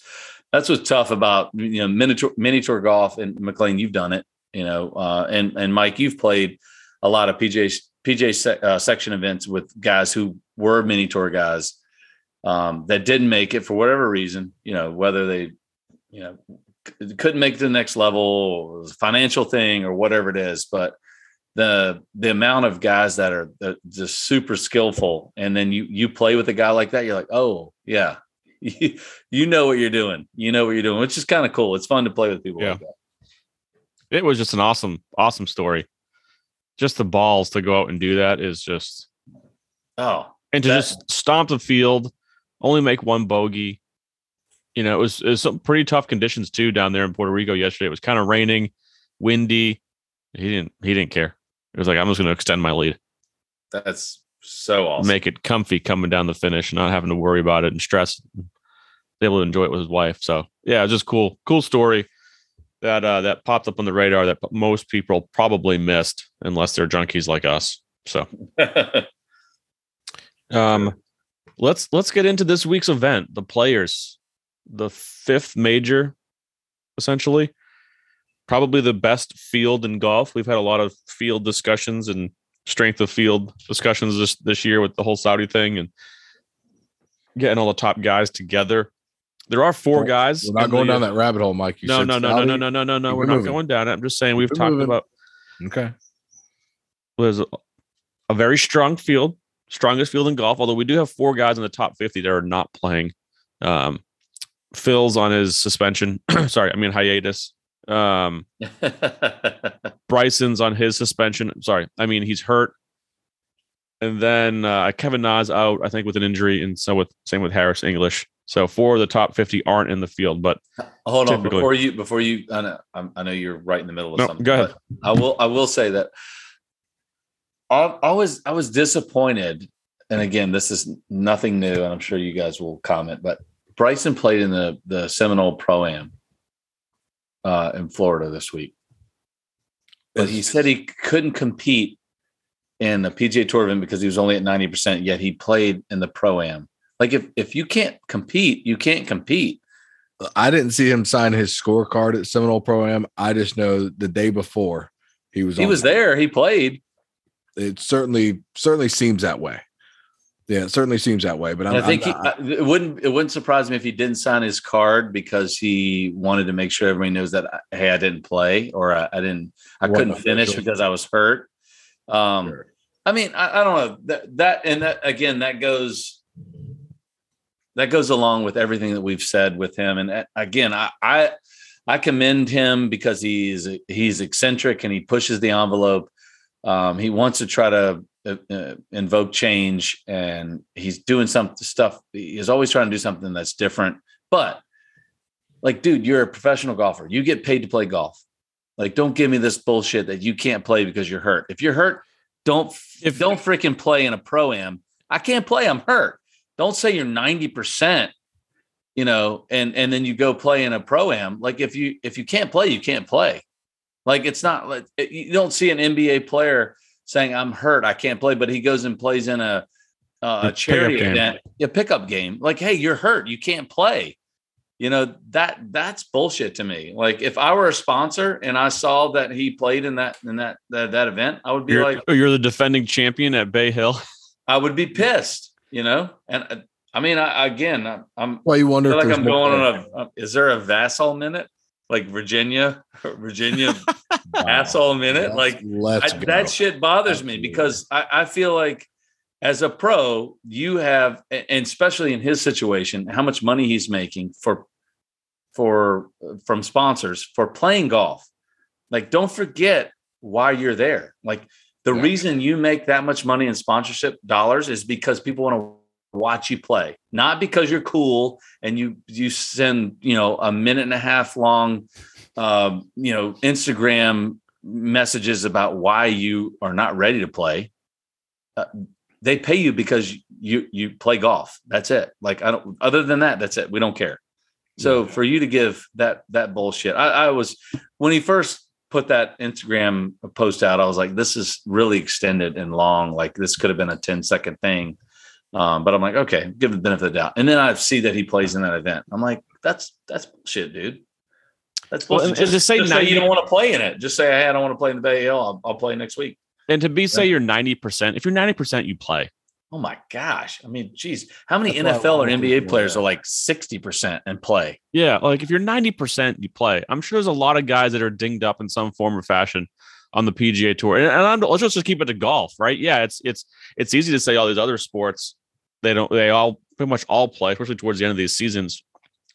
that's what's tough about you know mini tour, mini tour golf. And McLean, you've done it. You know, uh, and and Mike, you've played a lot of PGA PGA uh, section events with guys who were mini tour guys um, that didn't make it for whatever reason. You know, whether they you know couldn't make it to the next level, it was a financial thing or whatever it is, but the the amount of guys that are just super skillful and then you you play with a guy like that you're like oh yeah you, you know what you're doing you know what you're doing which is kind of cool it's fun to play with people yeah. like that it was just an awesome awesome story just the balls to go out and do that is just oh and to that, just stomp the field only make one bogey you know it was, it was some pretty tough conditions too down there in puerto rico yesterday it was kind of raining windy he didn't he didn't care it was like I'm just going to extend my lead. That's so awesome. Make it comfy coming down the finish, not having to worry about it and stress. Able to enjoy it with his wife. So yeah, just cool, cool story that uh, that popped up on the radar that most people probably missed unless they're junkies like us. So, um, let's let's get into this week's event. The players, the fifth major, essentially probably the best field in golf. We've had a lot of field discussions and strength of field discussions this this year with the whole Saudi thing and getting all the top guys together. There are 4 guys. We're not going the, down that rabbit hole, Mike. You no, no, no, Sally, no, no, no, no, no, We're, not going down it. I'm just saying we've we're talked moving. about. Okay. There's a, a very strong field, strongest field in golf. Although we do have four guys in the top 50 that are not playing. Um, Phil's on his suspension. Sorry, I mean hiatus. Um, Bryson's on his suspension. Sorry, I mean he's hurt. And then uh, Kevin Na's out, I think, with an injury, and so with same with Harris English. So four of the top fifty aren't in the field. But hold on before you before you. I know, I know you're right in the middle of no, something. Go ahead. I will. I will say that I, I was I was disappointed, and again, this is nothing new, and I'm sure you guys will comment. But Bryson played in the the Seminole Pro Am uh, in Florida this week. But he said he couldn't compete in the PGA Tour event because he was only at 90%, yet he played in the Pro Am. Like if if you can't compete, you can't compete. I didn't see him sign his scorecard at Seminole Pro Am. I just know the day before he was he was there, he played. It certainly certainly seems that way. Yeah, it certainly seems that way. But i think he, I, it wouldn't it wouldn't surprise me if he didn't sign his card because he wanted to make sure everybody knows that hey, I didn't play or I, I didn't I couldn't finish because I was hurt. Um, sure. I mean, I, I, don't know that that and that again that goes that goes along with everything that we've said with him. And uh, again, I I, I commend him because he's he's eccentric and he pushes the envelope. Um, he wants to try to uh, uh, invoke change and he's doing some stuff. He's always trying to do something that's different. But like dude you're a professional golfer. You get paid to play golf. Like don't give me this bullshit that you can't play because you're hurt. If you're hurt don't if don't freaking play in a pro am. I can't play. I'm hurt don't say you're 90% you know and and then you go play in a pro am like if you if you can't play you can't play like it's not like you don't see an nba player saying I'm hurt, I can't play, but he goes and plays in a uh, a charity event, a pickup game. Like, hey, you're hurt, you can't play. You know that that's bullshit to me. Like, if I were a sponsor and I saw that he played in that in that that, that event, I would be you're, like, oh, "You're the defending champion at Bay Hill." I would be pissed. You know, and uh, I mean, I, again, I, am Well, you wonder like I'm going on a. Uh, is there a Vassal minute? like Virginia, Virginia wow. asshole minute. like I, that shit bothers Absolutely. me because I, I feel like as a pro, you have, and especially in his situation, how much money he's making for for from sponsors for playing golf. Like, don't forget why you're there. Like the yeah. reason you make that much money in sponsorship dollars is because people want to watch you play, not because you're cool and you you send you know a minute and a half long, uh, you know Instagram messages about why you are not ready to play. Uh, they pay you because you you play golf. That's it. Like I don't. Other than that, that's it. We don't care. So for you to give that that bullshit, I, I was when he first put that Instagram post out, I was like, this is really extended and long. Like this could have been a 10 second thing. Um, but I'm like, okay, give the benefit of the doubt. And then I see that he plays in that event. I'm like, that's that's bullshit, dude. That's Well, bullshit. and- and just, to say just say you don't want to play in it. Just say, hey, I don't want to play in the Bay Hill. I'll, I'll play next week. And to be say you're 90%, if you're 90%, you play. Oh my gosh. I mean, geez, how many That's NFL or NBA players that. are like 60% and play? Yeah, like if you're 90%, you play. I'm sure there's a lot of guys that are dinged up in some form or fashion on the PGA tour. And, and I'm, let's just keep it to golf, right? Yeah, it's it's it's easy to say all these other sports they don't they all pretty much all play, especially towards the end of these seasons,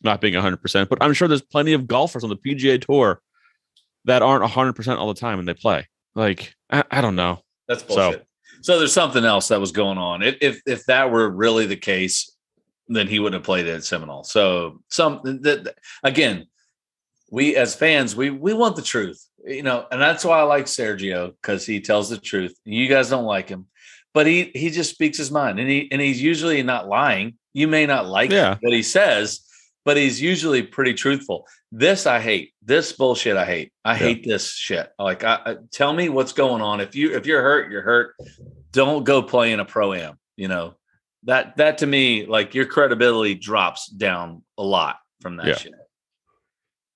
not being 100%. But I'm sure there's plenty of golfers on the PGA tour that aren't 100% all the time and they play. Like I, I don't know. That's bullshit. So, there's something else that was going on. If, if if that were really the case, then he wouldn't have played at Seminole. So some that again, we as fans, we we want the truth, you know, and that's why I like Sergio because he tells the truth. You guys don't like him, but he he just speaks his mind, and he and he's usually not lying. You may not like Yeah. what he says, but he's usually pretty truthful. This I hate. This bullshit I hate. I hate this shit. Like, I, I, tell me what's going on. If you if you're hurt, you're hurt. Don't go play in a pro am. You know that that to me, like your credibility drops down a lot from that Yeah. shit.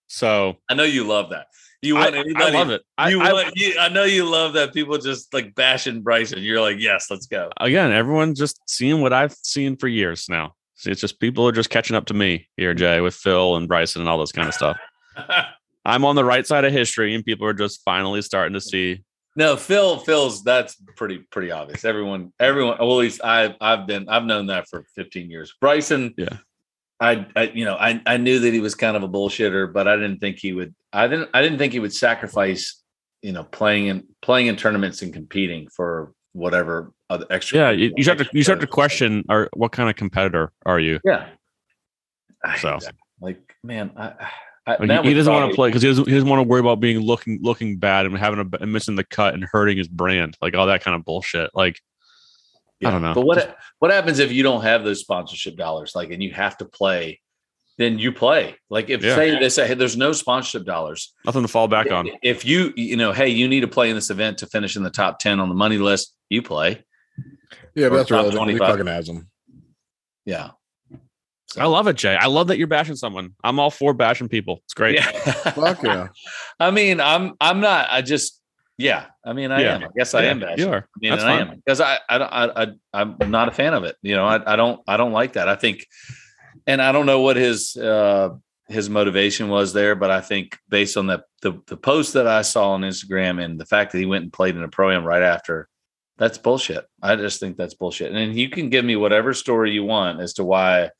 So I know you love that. You I, want I anybody? love it. I, You I- want, you, I know you love that people just like bashing Bryson. You're like, yes, let's go. again, everyone just seeing what I've seen for years now. See, it's just people are just catching up to me here, Jay, with Phil and Bryson and all this kind of stuff. I'm on the right side of history, and people are just finally starting to see. No, Phil, Phil's that's pretty pretty obvious. Everyone, everyone. Well, at least I've I've been I've known that for 15 years. Bryson, Yeah. I, I you know I I knew that he was kind of a bullshitter, but I didn't think he would. I didn't I didn't think he would sacrifice you know playing in playing in tournaments and competing for whatever other extra. Yeah, you, you start to you start to question, or what kind of competitor are you? Yeah. So. like man, I, I Like, he, he doesn't want to play because he doesn't, he doesn't want to worry about being looking looking bad and having a and missing the cut and hurting his brand, like all that kind of bullshit. Like I don't know. But what what happens if you don't have those sponsorship dollars, like, and you have to play? Then you play. Like, if Yeah. say they say, hey, there's no sponsorship dollars. nothing to fall back on. If you you know, hey, you need to play in this event to finish in the top ten on the money list, you play. Yeah, but that's top relevant. He fucking has them. Yeah. I love it, Jay. I love that you're bashing someone. I'm all for bashing people. It's great. Yeah. Fuck yeah. I mean, I'm I'm not. I just yeah. I mean, I Yeah. am. I guess I am bashing. You are. I mean, That's and I fine. am because I, I, don't- I, I, I'm not a fan of it. You know, I, I don't, I don't like that. I think, and I don't know what his, uh, his motivation was there, but I think based on the, the, the post that I saw on Instagram and the fact that he went and played in a pro am right after, that's bullshit. I just think that's bullshit. And you can give me whatever story you want as to why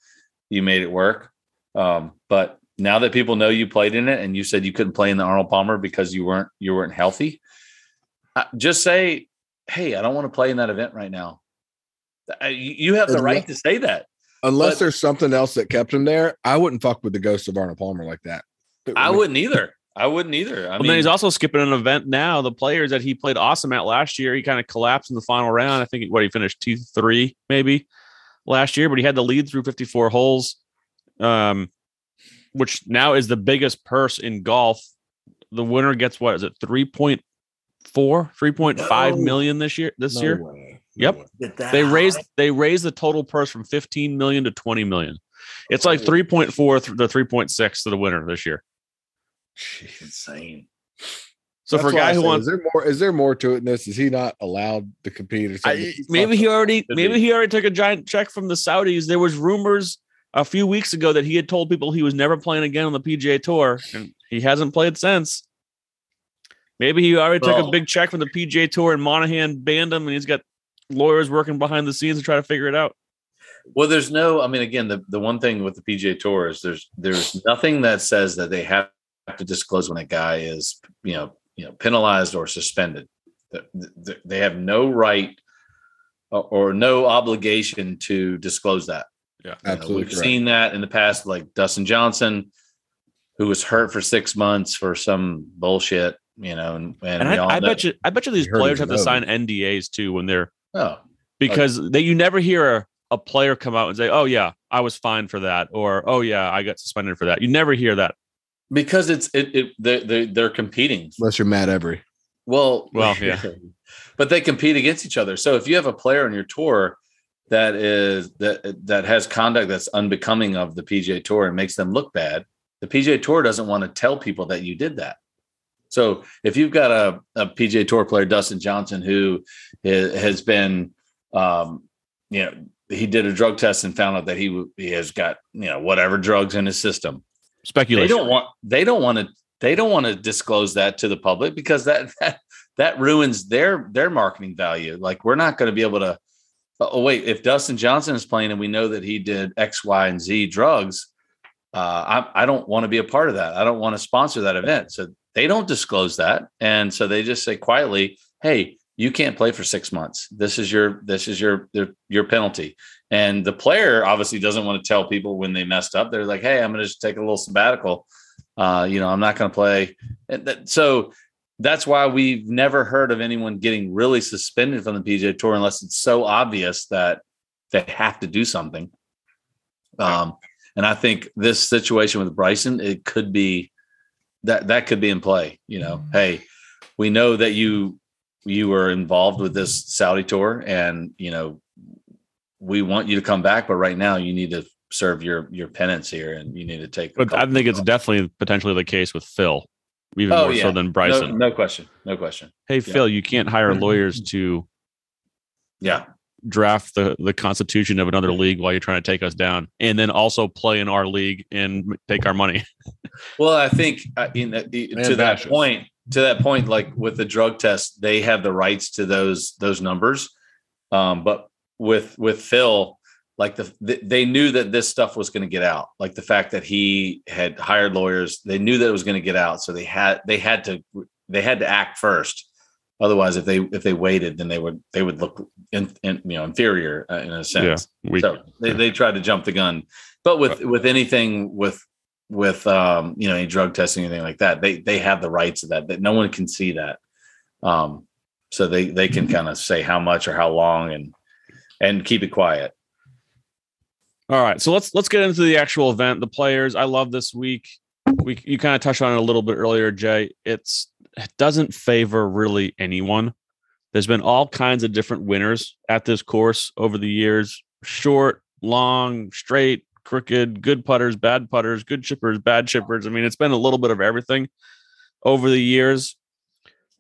you made it work. Um, but now that people know you played in it and you said you couldn't play in the Arnold Palmer because you weren't, you weren't healthy, just say, Hey, I don't want to play in that event right now. You you have the Unless- right to say that. Unless But- there's something else that kept him there, I wouldn't fuck with the ghost of Arnold Palmer like that. I wouldn't either. I wouldn't either. I But mean, then he's also skipping an event now. The players that he played awesome at last year, he kind of collapsed in the final round. I think what he finished two three maybe last year, but he had the lead through 54 holes, um, which now is the biggest purse in golf. The winner gets what is it 3.4, 3.5 No. million this year? This No year way. Yep. way. They raised high? they raised the total purse from 15 million to 20 million. It's like 3.4 the 3.6 to the winner this year. Insane. So That's for a guy who wants is there more? Is there more to it than this? Is he not allowed to compete or something? I, maybe he already maybe he already took a giant check from the Saudis. There was rumors a few weeks ago that he had told people he was never playing again on the PGA Tour, and he hasn't played since. Maybe he already took a big check from the PGA Tour, and Monahan banned him, and he's got lawyers working behind the scenes to try to figure it out. Well, there's no. I mean, again, the, the one thing with the PGA Tour is there's there's nothing that says that they have to disclose when a guy is you know you know penalized or suspended. Th- th- They have no right or, or no obligation to disclose that. Yeah, You know, we've correct. seen that in the past, like Dustin Johnson, who was hurt for six months for some bullshit. You know, and, and, And we all I, I bet you, I bet you these players have to nose. sign NDAs too when they're Oh, because they you never hear a, a player come out and say, "Oh yeah, I was fine for that," or "Oh yeah, I got suspended for that." You never hear that. Because it's it, it they're, they're they're competing. Unless you're Matt Every. Well, Well, yeah. but they compete against each other. So if you have a player on your tour that is that that has conduct that's unbecoming of the PGA Tour and makes them look bad, the PGA Tour doesn't want to tell people that you did that. So if you've got a, a PGA Tour player, Dustin Johnson, who has been, um, you know, he did a drug test and found out that he he has got you know whatever drugs in his system they don't want they don't want to they don't want to disclose that to the public because that that that ruins their their marketing value. Like we're not going to be able to oh wait if dustin johnson is playing and we know that he did x y and z drugs uh, I, I don't want to be a part of that. I don't want to sponsor that event. So they don't disclose that. And so they just say quietly hey you can't play for six months. This is your this is your your, your penalty and the player obviously doesn't want to tell people when they messed up they're like hey i'm going to just take a little sabbatical uh, you know i'm not going to play And that- so that's why we've never heard of anyone getting really suspended from the PGA Tour unless it's so obvious that they have to do something. Um, and I think this situation with Bryson, it could be that that could be in play. You know, hey, we know that you you were involved with this Saudi tour, and you know, we want you to come back, but right now you need to serve your your penance here, and you need to take. But I think it's months. definitely potentially the case with Phil, even Oh, more yeah. so than Bryson. no question, no question. Hey Yeah. Phil, you can't hire lawyers to Yeah, draft the the constitution of another league while you're trying to take us down, and then also play in our league and take our money. Well, I think uh, in the, the- And to that bashes. point, to that point, like with the drug test, they have the rights to those those numbers. Um, but with with Phil, like the th- they knew that this stuff was going to get out. Like the fact that he had hired lawyers, they knew that it was going to get out, so they had they had to they had to act first. Otherwise, if they if they waited, then they would they would look in, in you know inferior uh, in a sense. we So they, they tried to jump the gun. But with with anything with with um, you know, any drug testing, anything like that, they they have the rights of that. That no one can see that. Um, so they they can kind of say how much or how long and and keep it quiet. All right, so let's let's get into the actual event. The players, I love this week. We you kind of touched on it a little bit earlier, Jay. It's it doesn't favor really anyone. There's been all kinds of different winners at this course over the years: short, long, straight, crooked, good putters, bad putters, good chippers, bad chippers. I mean, it's been a little bit of everything over the years.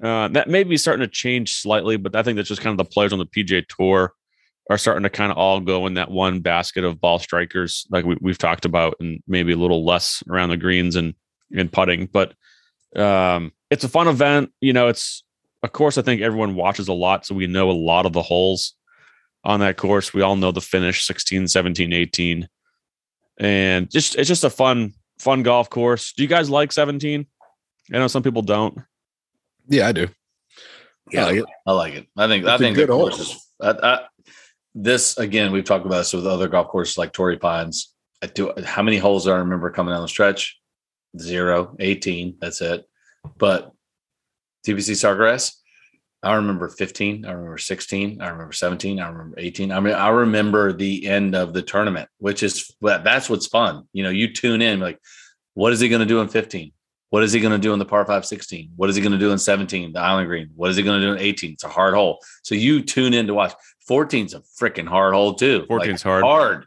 Uh, that may be starting to change slightly, but I think that's just kind of the players on the PGA Tour are starting to kind of all go in that one basket of ball strikers, like we, we've talked about, and maybe a little less around the greens and and putting. But um, it's a fun event. You know, it's of course I think everyone watches a lot, so we know a lot of the holes on that course. We all know the finish 16, 17, 18. And just it's just a fun, fun golf course. Do you guys like 17? I know some people don't. Yeah, I do. I like it. I like it. I think I It's a think the good hole. course is I, I, this again. We've talked about this with other golf courses like Torrey Pines. I do. How many holes do I remember coming down the stretch? Zero, 18. That's it. But TPC Sawgrass, I remember 15. I remember 16. I remember 17. I remember 18. I mean, I remember the end of the tournament, which is that's what's fun. You know, you tune in like, what is he going to do in 15? What is he going to do in the par 5 16? What is he going to do in 17, the island green? What is he going to do in 18? It's a hard hole. So you tune in to watch. 14's a freaking hard hole too. 14's hard. Hard.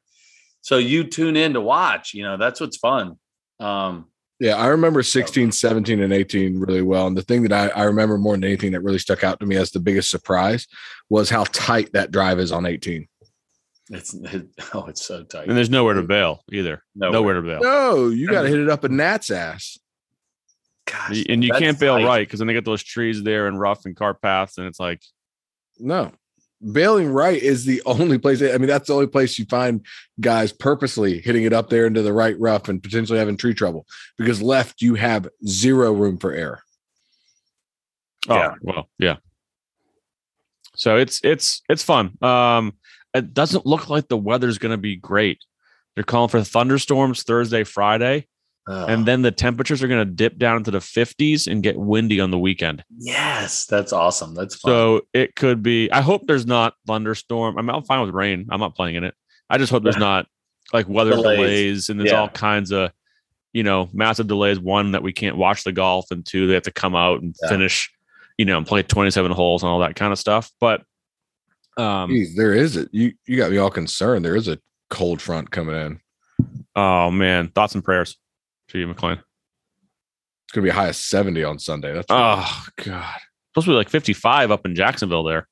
So you tune in to watch. You know, that's what's fun. Um, Yeah, I remember 16, 17, and 18 really well. And the thing that I, I remember more than anything that really stuck out to me as the biggest surprise was how tight that drive is on 18. it's it, oh, it's so tight. And there's nowhere to bail either. Nowhere. Nowhere to bail. No, you got to hit it up a gnat's ass. Gosh, and you can't bail tight. right because then they get those trees there and rough and car paths, and it's like No. Bailing right is the only place. I mean, that's the only place you find guys purposely hitting it up there into the right rough and potentially having tree trouble because left you have zero room for error. oh Yeah. well, yeah. So it's it's it's fun. Um, it doesn't look like the weather's going to be great. They're calling for thunderstorms Thursday, Friday. Oh, and then the temperatures are going to dip down into the 50s and get windy on the weekend. yes, that's awesome. That's fun. So it could be. I hope there's not thunderstorm. I mean, I'm fine with rain. I'm not playing in it. I just hope there's not like weather Delays. delays, and there's Yeah. all kinds of, you know, massive delays. One that we can't watch the golf, and two they have to come out and Yeah. finish, you know, and play 27 holes and all that kind of stuff. But um, Jeez, there is it. You you got me all concerned. There is a cold front coming in. oh man, thoughts and prayers to you, McLean. It's gonna be a high of 70 on Sunday. That's Oh god, supposed to be like 55 up in Jacksonville there.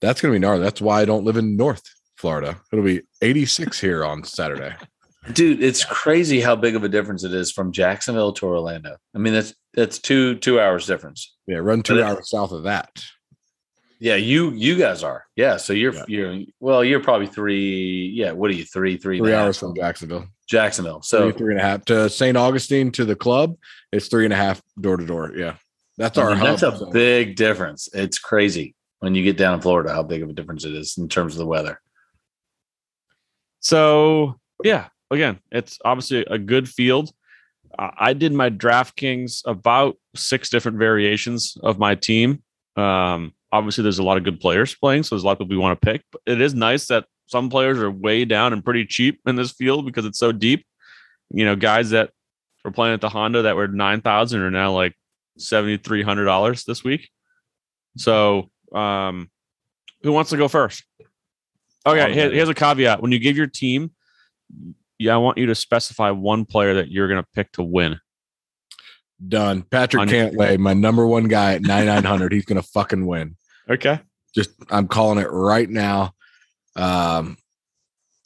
that's gonna be gnarly. That's why I don't live in North Florida. It'll be 86 here on Saturday. dude, it's crazy how big of a difference it is from Jacksonville to Orlando. I mean, that's that's two two hours difference. Yeah, run two But it- hours south of that. Yeah, you you guys are. Yeah, so you're Yeah. you're well, you're probably three. Yeah, what are you three three and Three a half hours from Jacksonville. Jacksonville? So So three and a half to St. Augustine to the club. It's three and a half door to door. Yeah, that's our hub. that's a so- big difference. It's crazy when you get down in Florida how big of a difference it is in terms of the weather. So yeah, again, it's obviously a good field. Uh, I did my DraftKings about six different variations of my team. Um, obviously, there's a lot of good players playing, so there's a lot of people we want to pick. But it is nice that some players are way down and pretty cheap in this field because it's so deep. You know, guys that were playing at the Honda that were nine thousand are now like seventy three hundred dollars this week. So, um, who wants to go first? Okay, here- here's a caveat: when you give your team, yeah, I want you to specify one player that you're going to pick to win. Done. Patrick On- Cantlay, my number one guy at 9,900. He's going to fucking win. Okay. Just, I'm calling it right now. Um,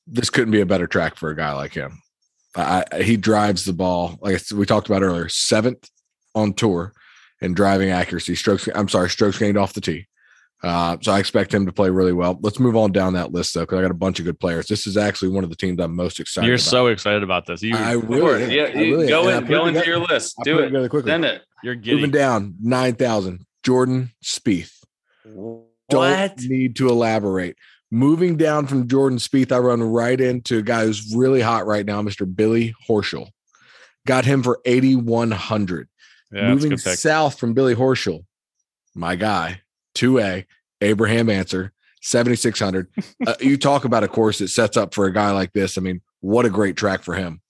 this couldn't be a better track for a guy like him. I, I- he drives the ball, like we talked about earlier, seventh on tour in driving accuracy. Strokes, I'm sorry, strokes gained off the tee. Uh, so I expect him to play really well. Let's move on down that list though, because I got a bunch of good players. This is actually one of the teams I'm most excited. You're about. so excited about this. You, I Go for really, it. am. Yeah, I you really go am. And I in, put go it into together- your list. I Do put it it. together quickly. Send it. you're giddy. Moving down nine thousand. Jordan Spieth. Don't What? need to elaborate. Moving down from Jordan Spieth, I run right into a guy who's really hot right now, Mr. Billy Horschel. Got him for 8,100. Yeah, Moving south from Billy Horschel, my guy, 2A, Abraham Ancer, 7,600. uh, you talk about a course that sets up for a guy like this. I mean, what a great track for him.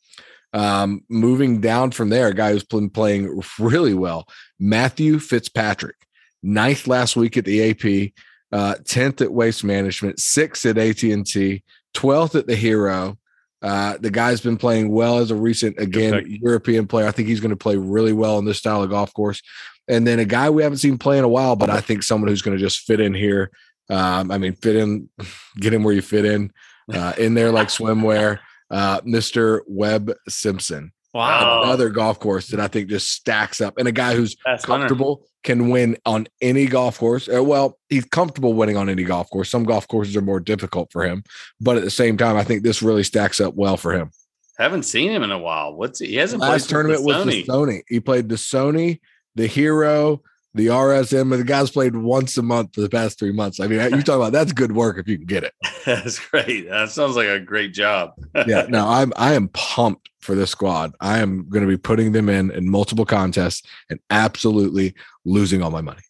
Um, moving down from there, a guy who's been playing really well, Matthew Fitzpatrick, ninth last week at the AP, uh, 10th at Waste Management, sixth at AT&T, 12th at the Hero. Uh, the guy's been playing well as a recent, again. European player. I think he's going to play really well in this style of golf course. And then a guy we haven't seen play in a while, but I think someone who's going to just fit in here. Um, I mean, fit in, get him where you fit in, uh, in there like swimwear. Uh, Mr. Webb Simpson, Wow. another golf course that I think just stacks up, and a guy who's That's Hunter. comfortable can win on any golf course. Uh, well, he's comfortable winning on any golf course. Some golf courses are more difficult for him, but at the same time, I think this really stacks up well for him. Haven't seen him in a while. What's he? He hasn't Last played tournament the was the Sony. He played the Sony, the Hero, the RSM, and the guy's played once a month for the past three months. I mean, you talk about that's good work if you can get it. That's great. That sounds like a great job. yeah, no, I'm I am pumped for this squad. I am going to be putting them in in multiple contests and absolutely losing all my money.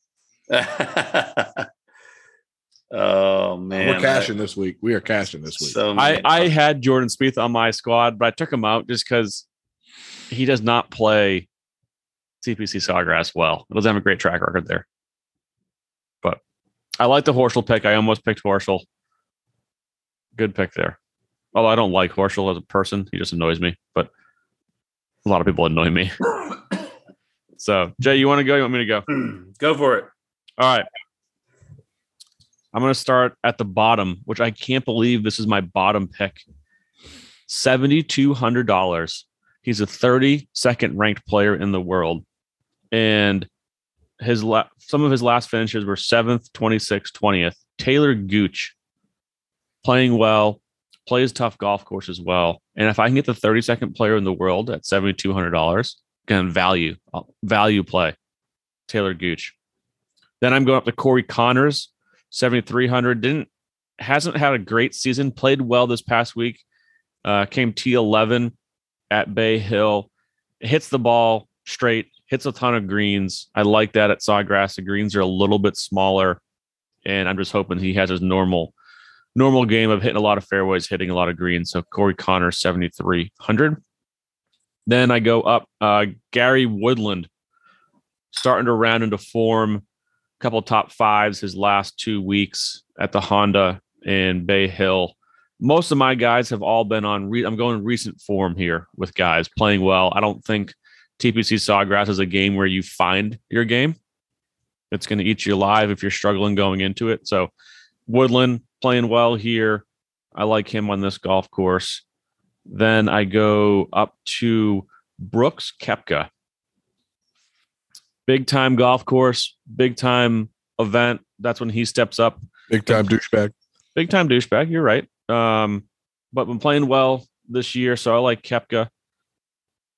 oh man, We're cashing this week. We are cashing this week. So I, I had Jordan Spieth on my squad, but I took him out just because he does not play TPC Sawgrass well. It doesn't have a great track record there. But I like the Horschel pick. I almost picked Horschel. Good pick there. Although I don't like Horschel as a person, he just annoys me. But a lot of people annoy me. So Jay, you want to go? You want me to go? Hmm. go for it. All right. I'm going to start at the bottom, which I can't believe this is my bottom pick. $7,200. He's a 32nd ranked player in the world. And his la- some of his last finishes were 7th, 26th, 20th. Taylor Gooch playing well, plays tough golf course as well. And if I can get the 32nd player in the world at $7,200, again, value, uh, value play. Taylor Gooch. Then I'm going up to Corey Conners, 7,300. Didn't hasn't had a great season. Played well this past week. Uh, came T11. at Bay Hill. hits the ball straight, hits a ton of greens. I like that at Sawgrass. The greens are a little bit smaller, and I'm just hoping he has his normal normal game of hitting a lot of fairways, hitting a lot of greens. So Corey Connor, 7,300. Then I go up uh, Gary Woodland, starting to round into form. A couple top fives his last two weeks at the Honda in Bay Hill. Most of my guys have all been on. Re- I'm going recent form here with guys playing well. I don't think TPC Sawgrass is a game where you find your game. It's going to eat you alive if you're struggling going into it. So Woodland playing well here. I like him on this golf course. Then I go up to Brooks Koepka. Big time golf course, big time event. That's when he steps up. Big time douchebag. Big time douchebag. You're right. Um, but been playing well this year, so I like Koepka.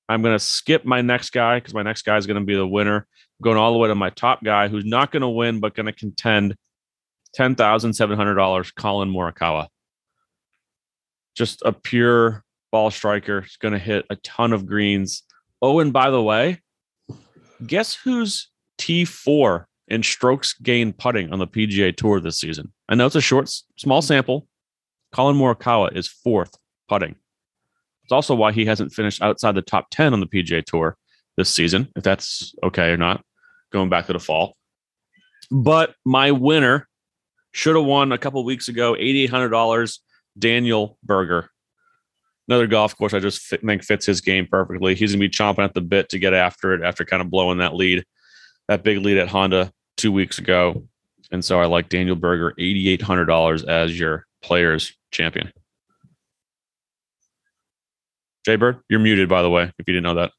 I'm going to skip my next guy because my next guy is going to be the winner. I'm going all the way to my top guy who's not going to win, but going to contend $10,700, Collin Morikawa. Just a pure ball striker. He's going to hit a ton of greens. Oh, and by the way, guess who's T4 in strokes gained putting on the PGA Tour this season? I know it's a short, small sample. Collin Morikawa is fourth putting. It's also why he hasn't finished outside the top 10 on the PGA Tour this season, if that's okay or not, going back to the fall. But my winner should have won a couple weeks ago, $8,800, Daniel Berger. Another golf course I just think fits his game perfectly. He's going to be chomping at the bit to get after it after kind of blowing that lead, that big lead at Honda two weeks ago. And so I like Daniel Berger, $8,800 as your players champion. Jay Bird, you're muted, by the way, if you didn't know that.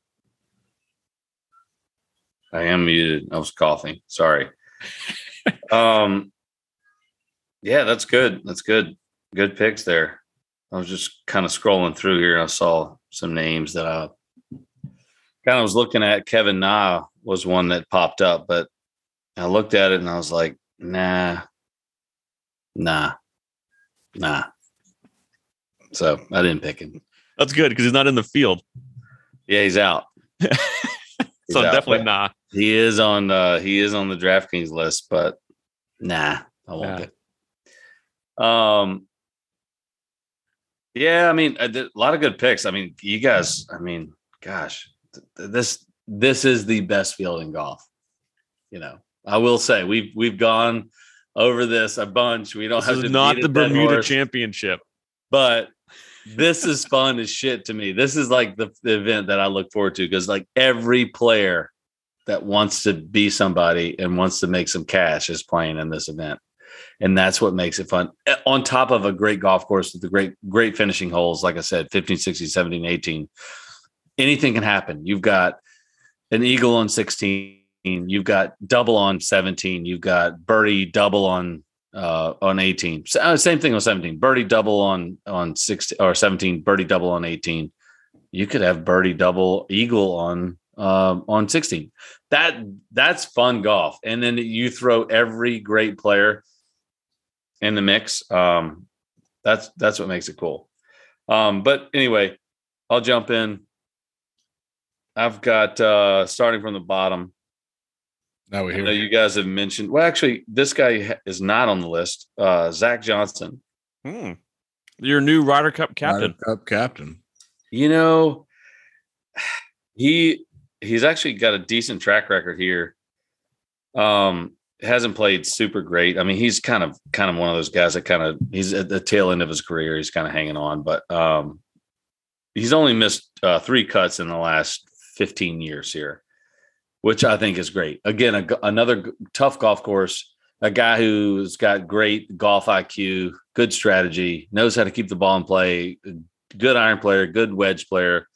I am muted. I was coughing. Sorry. um, yeah, that's good. That's good. Good picks there. I was just kind of scrolling through here I saw some names that I kind of was looking at. Kevin Na was one that popped up, but I looked at it and I was like, nah, nah, nah. So I didn't pick him. That's good because he's not in the field. Yeah, he's out. so He's out, definitely not. He is on uh he is on the DraftKings list, but nah, I won't Yeah. pick. Um yeah, I mean a a lot of good picks. I mean, you guys, I mean, gosh, th- th- this this is the best field in golf. You know, I will say we've we've gone over this a bunch. We don't This have is to not the Bermuda horse Championship. but this is fun as shit to me. This is like the, the event that I look forward to because like every player that wants to be somebody and wants to make some cash is playing in this event. And that's what makes it fun. Eh, On top of a great golf course with the great, great finishing holes, like I said, 15, 16, 17, 18. Anything can happen. You've got an eagle on 16, you've got double on 17, you've got birdie double on uh, on 18. S- uh, Same thing on 17. Birdie double on on 16 or 17. Birdie double on 18. You could have birdie double eagle on um, on 16. That that's fun golf. And then you throw every great player in the mix. Um, that's that's what makes it cool. Um, but anyway, I'll jump in. I've got uh, starting from the bottom. Now we I know hear you guys have mentioned. Well, actually, this guy is not on the list. Uh, Zach Johnson. Hmm. Your new Ryder Cup captain. Cup captain. You know, he he's actually got a decent track record here. Um, hasn't played super great. I mean, he's kind of kind of one of those guys that kind of he's at the tail end of his career. He's kind of hanging on, but um, he's only missed uh, three cuts in the last 15 years here, which I think is great. Again, a, g- another g- tough golf course. A guy who's got great golf IQ, good strategy, knows how to keep the ball in play, good iron player, good wedge player.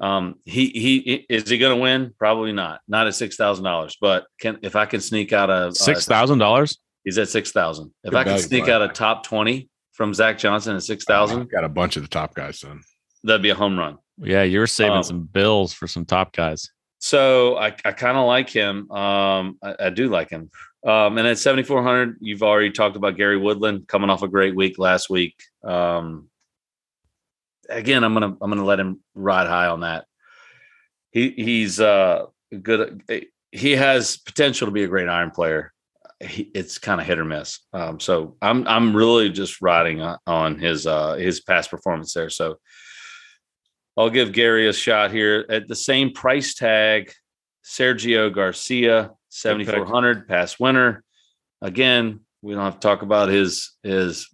Um, he he is he going to win? Probably not. Not at six thousand dollars, but can if I can sneak out a Six thousand dollars. He's at six thousand. If Good I can sneak play. out a top twenty from Zach Johnson at six thousand, Got a bunch of the top guys then. that'd be a home run. Yeah, you're saving Um, some bills for some top guys. So I, I kind of like him. Um, I, I do like him. Um, and at 7,400, you've already talked about Gary Woodland coming off a great week last week. Um, again, I'm gonna I'm gonna let him ride high on that. He he's uh good. He has potential to be a great iron player. He, it's kind of hit or miss. Um, so I'm I'm really just riding on, on his uh his past performance there. So I'll give Gary a shot here at the same price tag. Sergio Garcia, 7,400 past winner. Again, we don't have to talk about his his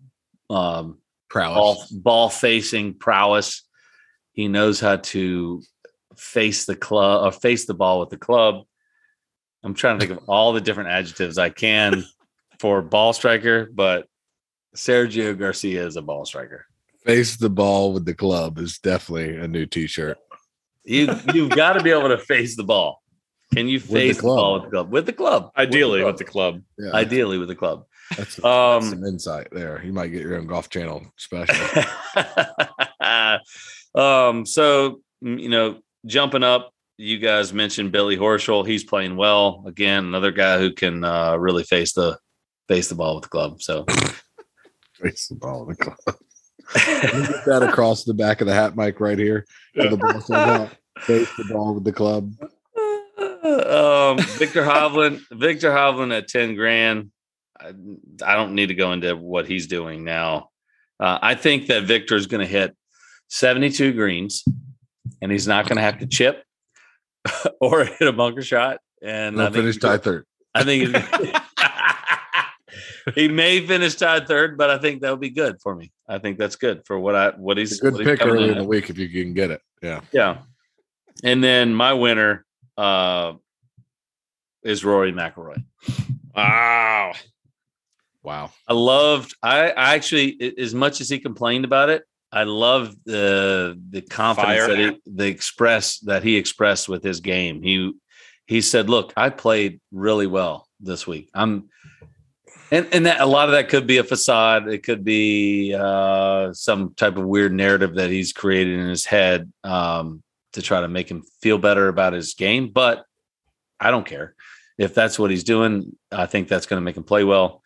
um, Prowess. ball ball facing prowess. He knows how to face the club or face the ball with the club. I'm trying to think of all the different adjectives I can for ball striker, but Sergio Garcia is a ball striker. Face the ball with the club is definitely a new T-shirt. You you've got to be able to face the ball. Can you face the, club. ball with the club? With the club. Ideally, with with the club. Yeah, Ideally with the club. that's, that's Um, some insight there. You might get your own golf channel special. um, so you know, jumping up, you guys mentioned Billy Horschel. He's playing well. Again, another guy who can uh, really face the face the ball with the club. So Face the ball with the club. Get that across the back of the hat mic right here. So the ball out. Face the ball with the club. um, Viktor Hovland, Viktor Hovland at 10 grand. I, I don't need to go into what he's doing now. Uh, I think that Viktor is going to hit 72 greens and he's not going to have to chip or hit a bunker shot. And I They'll think finish tied third. I think he may finish tied third, but I think that would be good for me. I think that's good for what I what he's a good what pick coming early in in the week if you can get it. Yeah. Yeah. And then my winner uh is Rory McIlroy. Wow. Wow. I loved I, I actually as much as he complained about it, I loved the the confidence Fire. that he the express that he expressed with his game. He he said, "Look, I played really well this week. I'm and and that a lot of that could be a facade. It could be uh, some type of weird narrative that he's created in his head um, to try to make him feel better about his game. But I don't care if that's what he's doing. I think that's going to make him play well.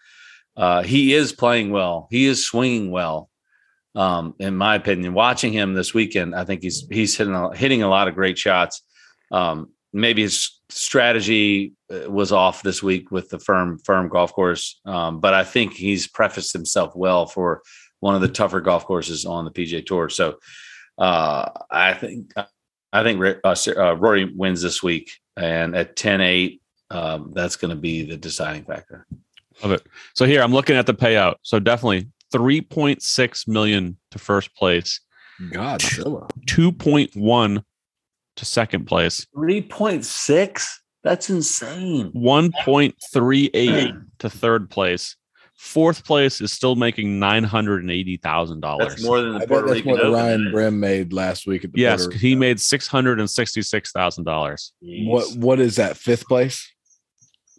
Uh, he is playing well. He is swinging well. Um, in my opinion, watching him this weekend, I think he's he's hitting a, hitting a lot of great shots. Um, maybe his strategy uh, was off this week with the firm firm golf course, um, but I think he's prefaced himself well for one of the tougher golf courses on the PGA Tour. So uh, I think I think uh, uh, Rory wins this week, and at 10-8, um, that's going to be the deciding factor. Love it. So here I'm looking at the payout. So definitely 3.6 million to first place, Godzilla. 2.1 to second place, Three point six. That's insane. 1.38 to third place. Fourth place is still making nine hundred and eighty thousand dollars. That's more than the I bet Puerto that's Rican what Open. Ryan Brehm made last week at the Yes, Puerto he Rico. made six hundred and sixty-six thousand dollars. what what is that? Fifth place?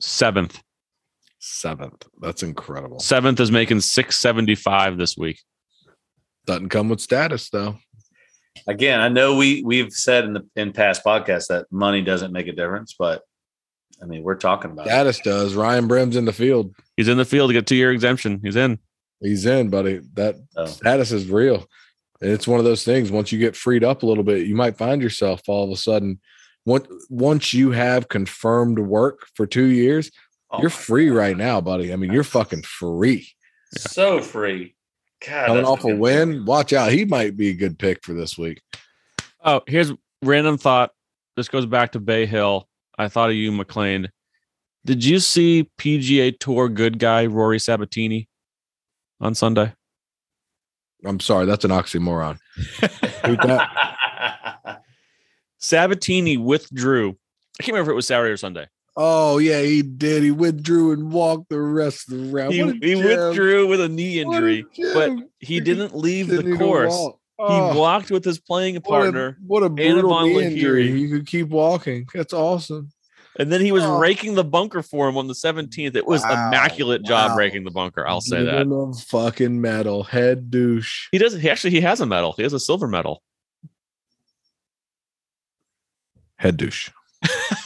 Seventh, Seventh. That's incredible. seventh is making six seventy-five this week. Doesn't come with status though. Again, I know we we've said in the in past podcasts that money doesn't make a difference, but I mean we're talking about it. Status does. Ryan Brehm's in the field. He's in the field to get two-year exemption. He's in. He's in, buddy. That So, status is real. And it's one of those things. Once you get freed up a little bit, you might find yourself all of a sudden. Once once you have confirmed work for two years, oh you're free God. right now, buddy. I mean, you're fucking free. So free. God, Coming that's off a good. win, watch out. He might be a good pick for this week. Oh, here's random thought. This goes back to Bay Hill. I thought of you, McLean. Did you see PGA Tour good guy Rory Sabatini on Sunday? I'm sorry, that's an oxymoron. Repeat Sabatini withdrew. I can't remember if it was Saturday or Sunday. Oh yeah, he did. He withdrew and walked the rest of the round. He, he withdrew with a knee What a injury, but he He didn't leave Didn't the course. walk. He Oh, walked with his playing what a- partner, What a, brutal knee injury. You could keep walking. That's awesome. and then he was Oh. raking the bunker for him on the 17th. It was Wow, immaculate job wow. raking the bunker. I'll say Give that. him a fucking medal, head douche. He does. He actually he has a medal. He has a silver medal. Head douche.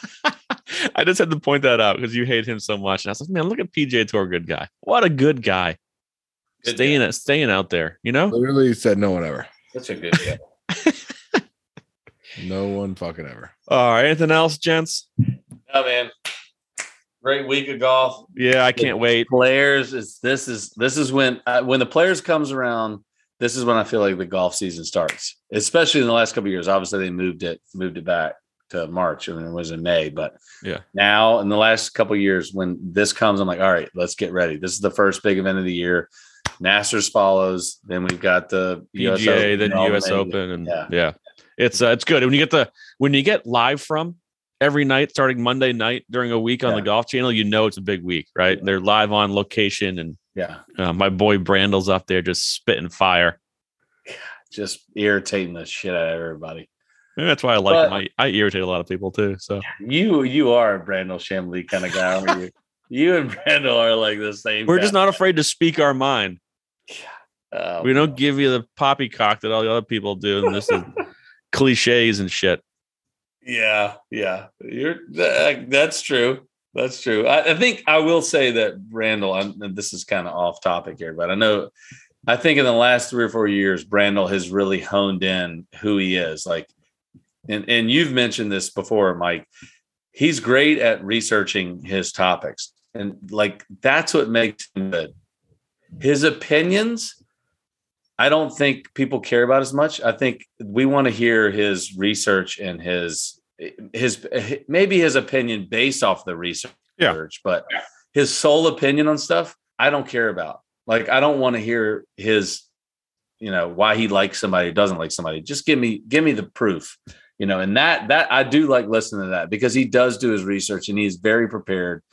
I just had to point that out because you hate him so much. And I was like, man, look at PGA Tour, good guy. What a good guy. Good staying guy. staying out there. You know, Literally said no one ever. Such a good show. No one fucking ever. All right. Anything else, gents? Oh man, great week of golf. Yeah, I can't wait. Players, is this is this is when uh, when the players comes around. This is when I feel like the golf season starts, especially in the last couple of years. Obviously, they moved it moved it back to March, and it was in May. But Yeah. now in the last couple of years, when this comes, I'm like, all right, let's get ready. This is the first big event of the year. Masters follows. Then we've got the US PGA, Open, then the US. Open, and yeah, Yeah. it's uh, it's good when you get the when you get live from every night starting Monday night during a week on the Golf Channel. You know it's a big week, right? Yeah. They're live on location, and Yeah, uh, my boy Brandel's up there just spitting fire. just irritating the shit out of everybody. Maybe that's why I like But- him. I, I irritate a lot of people too. So You you are a Brandel Chamblee kind of guy. aren't you? you and Brandel are like the same. we're just not afraid to speak our mind. Oh, We don't give you the poppycock that all the other people do, and this is cliches and shit. Yeah, yeah, you're that, that's true. That's true. I, I think I will say that Brandel. I'm, and this is kind of off topic here, but I know. I think in the last three or four years, Brandel has really honed in who he is. Like, and and you've mentioned this before, Mike. He's great at researching his topics, and like that's what makes him good. His opinions, I don't think people care about as much. I think we want to hear his research and his his maybe his opinion based off the research, Yeah. but his sole opinion on stuff, I don't care about. Like I don't want to hear his, you know, why he likes somebody, doesn't like somebody. Just give me give me the proof, you know. And that that I do like listening to that because he does do his research and he's very prepared.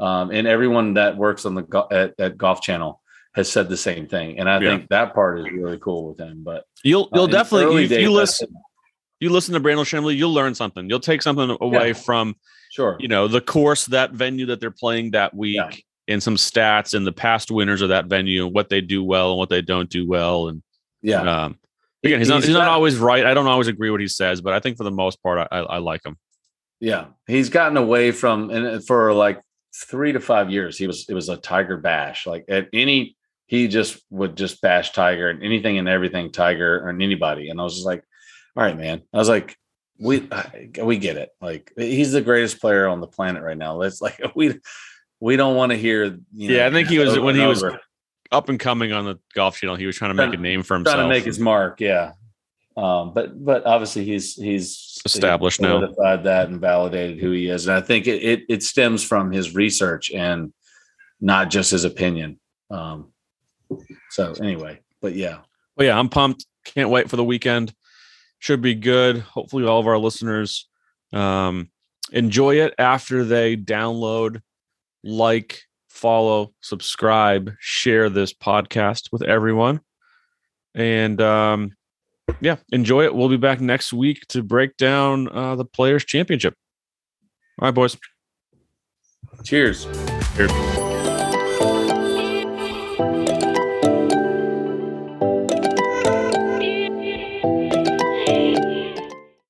Um, and everyone that works on the at, at Golf Channel has said the same thing, and I Yeah. think that part is really cool with him. But You'll uh, you'll the definitely days, you listen you listen to Brandel Chamblee, you'll learn something. You'll take something away Yeah. from sure, you know the course that venue that they're playing that week Yeah. and some stats and the past winners of that venue and what they do well and what they don't do well and yeah, um again he's not He's he's not always right i don't always agree what he says but i think for the most part i, I, I like him Yeah, he's gotten away from and uh, for like three to five years, he was it was a Tiger bash. Like at any, he just would just bash Tiger and anything and everything Tiger and anybody. And I was just like, all right, man. I was like, we we get it. Like he's the greatest player on the planet right now. Let's like we we don't want to hear. You know, Yeah, I think he was- when he was over. Up and coming on the golf channel he was trying to make a name for himself, trying to make his mark. Yeah. Um, but but obviously he's he's Established now. solidified that and validated who he is, and I think it it, it stems from his research and not just his opinion. Um, so anyway, but yeah, Well, yeah, I'm pumped. Can't wait for the weekend. Should be good. Hopefully, all of our listeners um, enjoy it after they download, like, follow, subscribe, share this podcast with everyone. And um, yeah, enjoy it. We'll be back next week to break down uh, the Players' Championship. All right, boys. cheers. Cheers.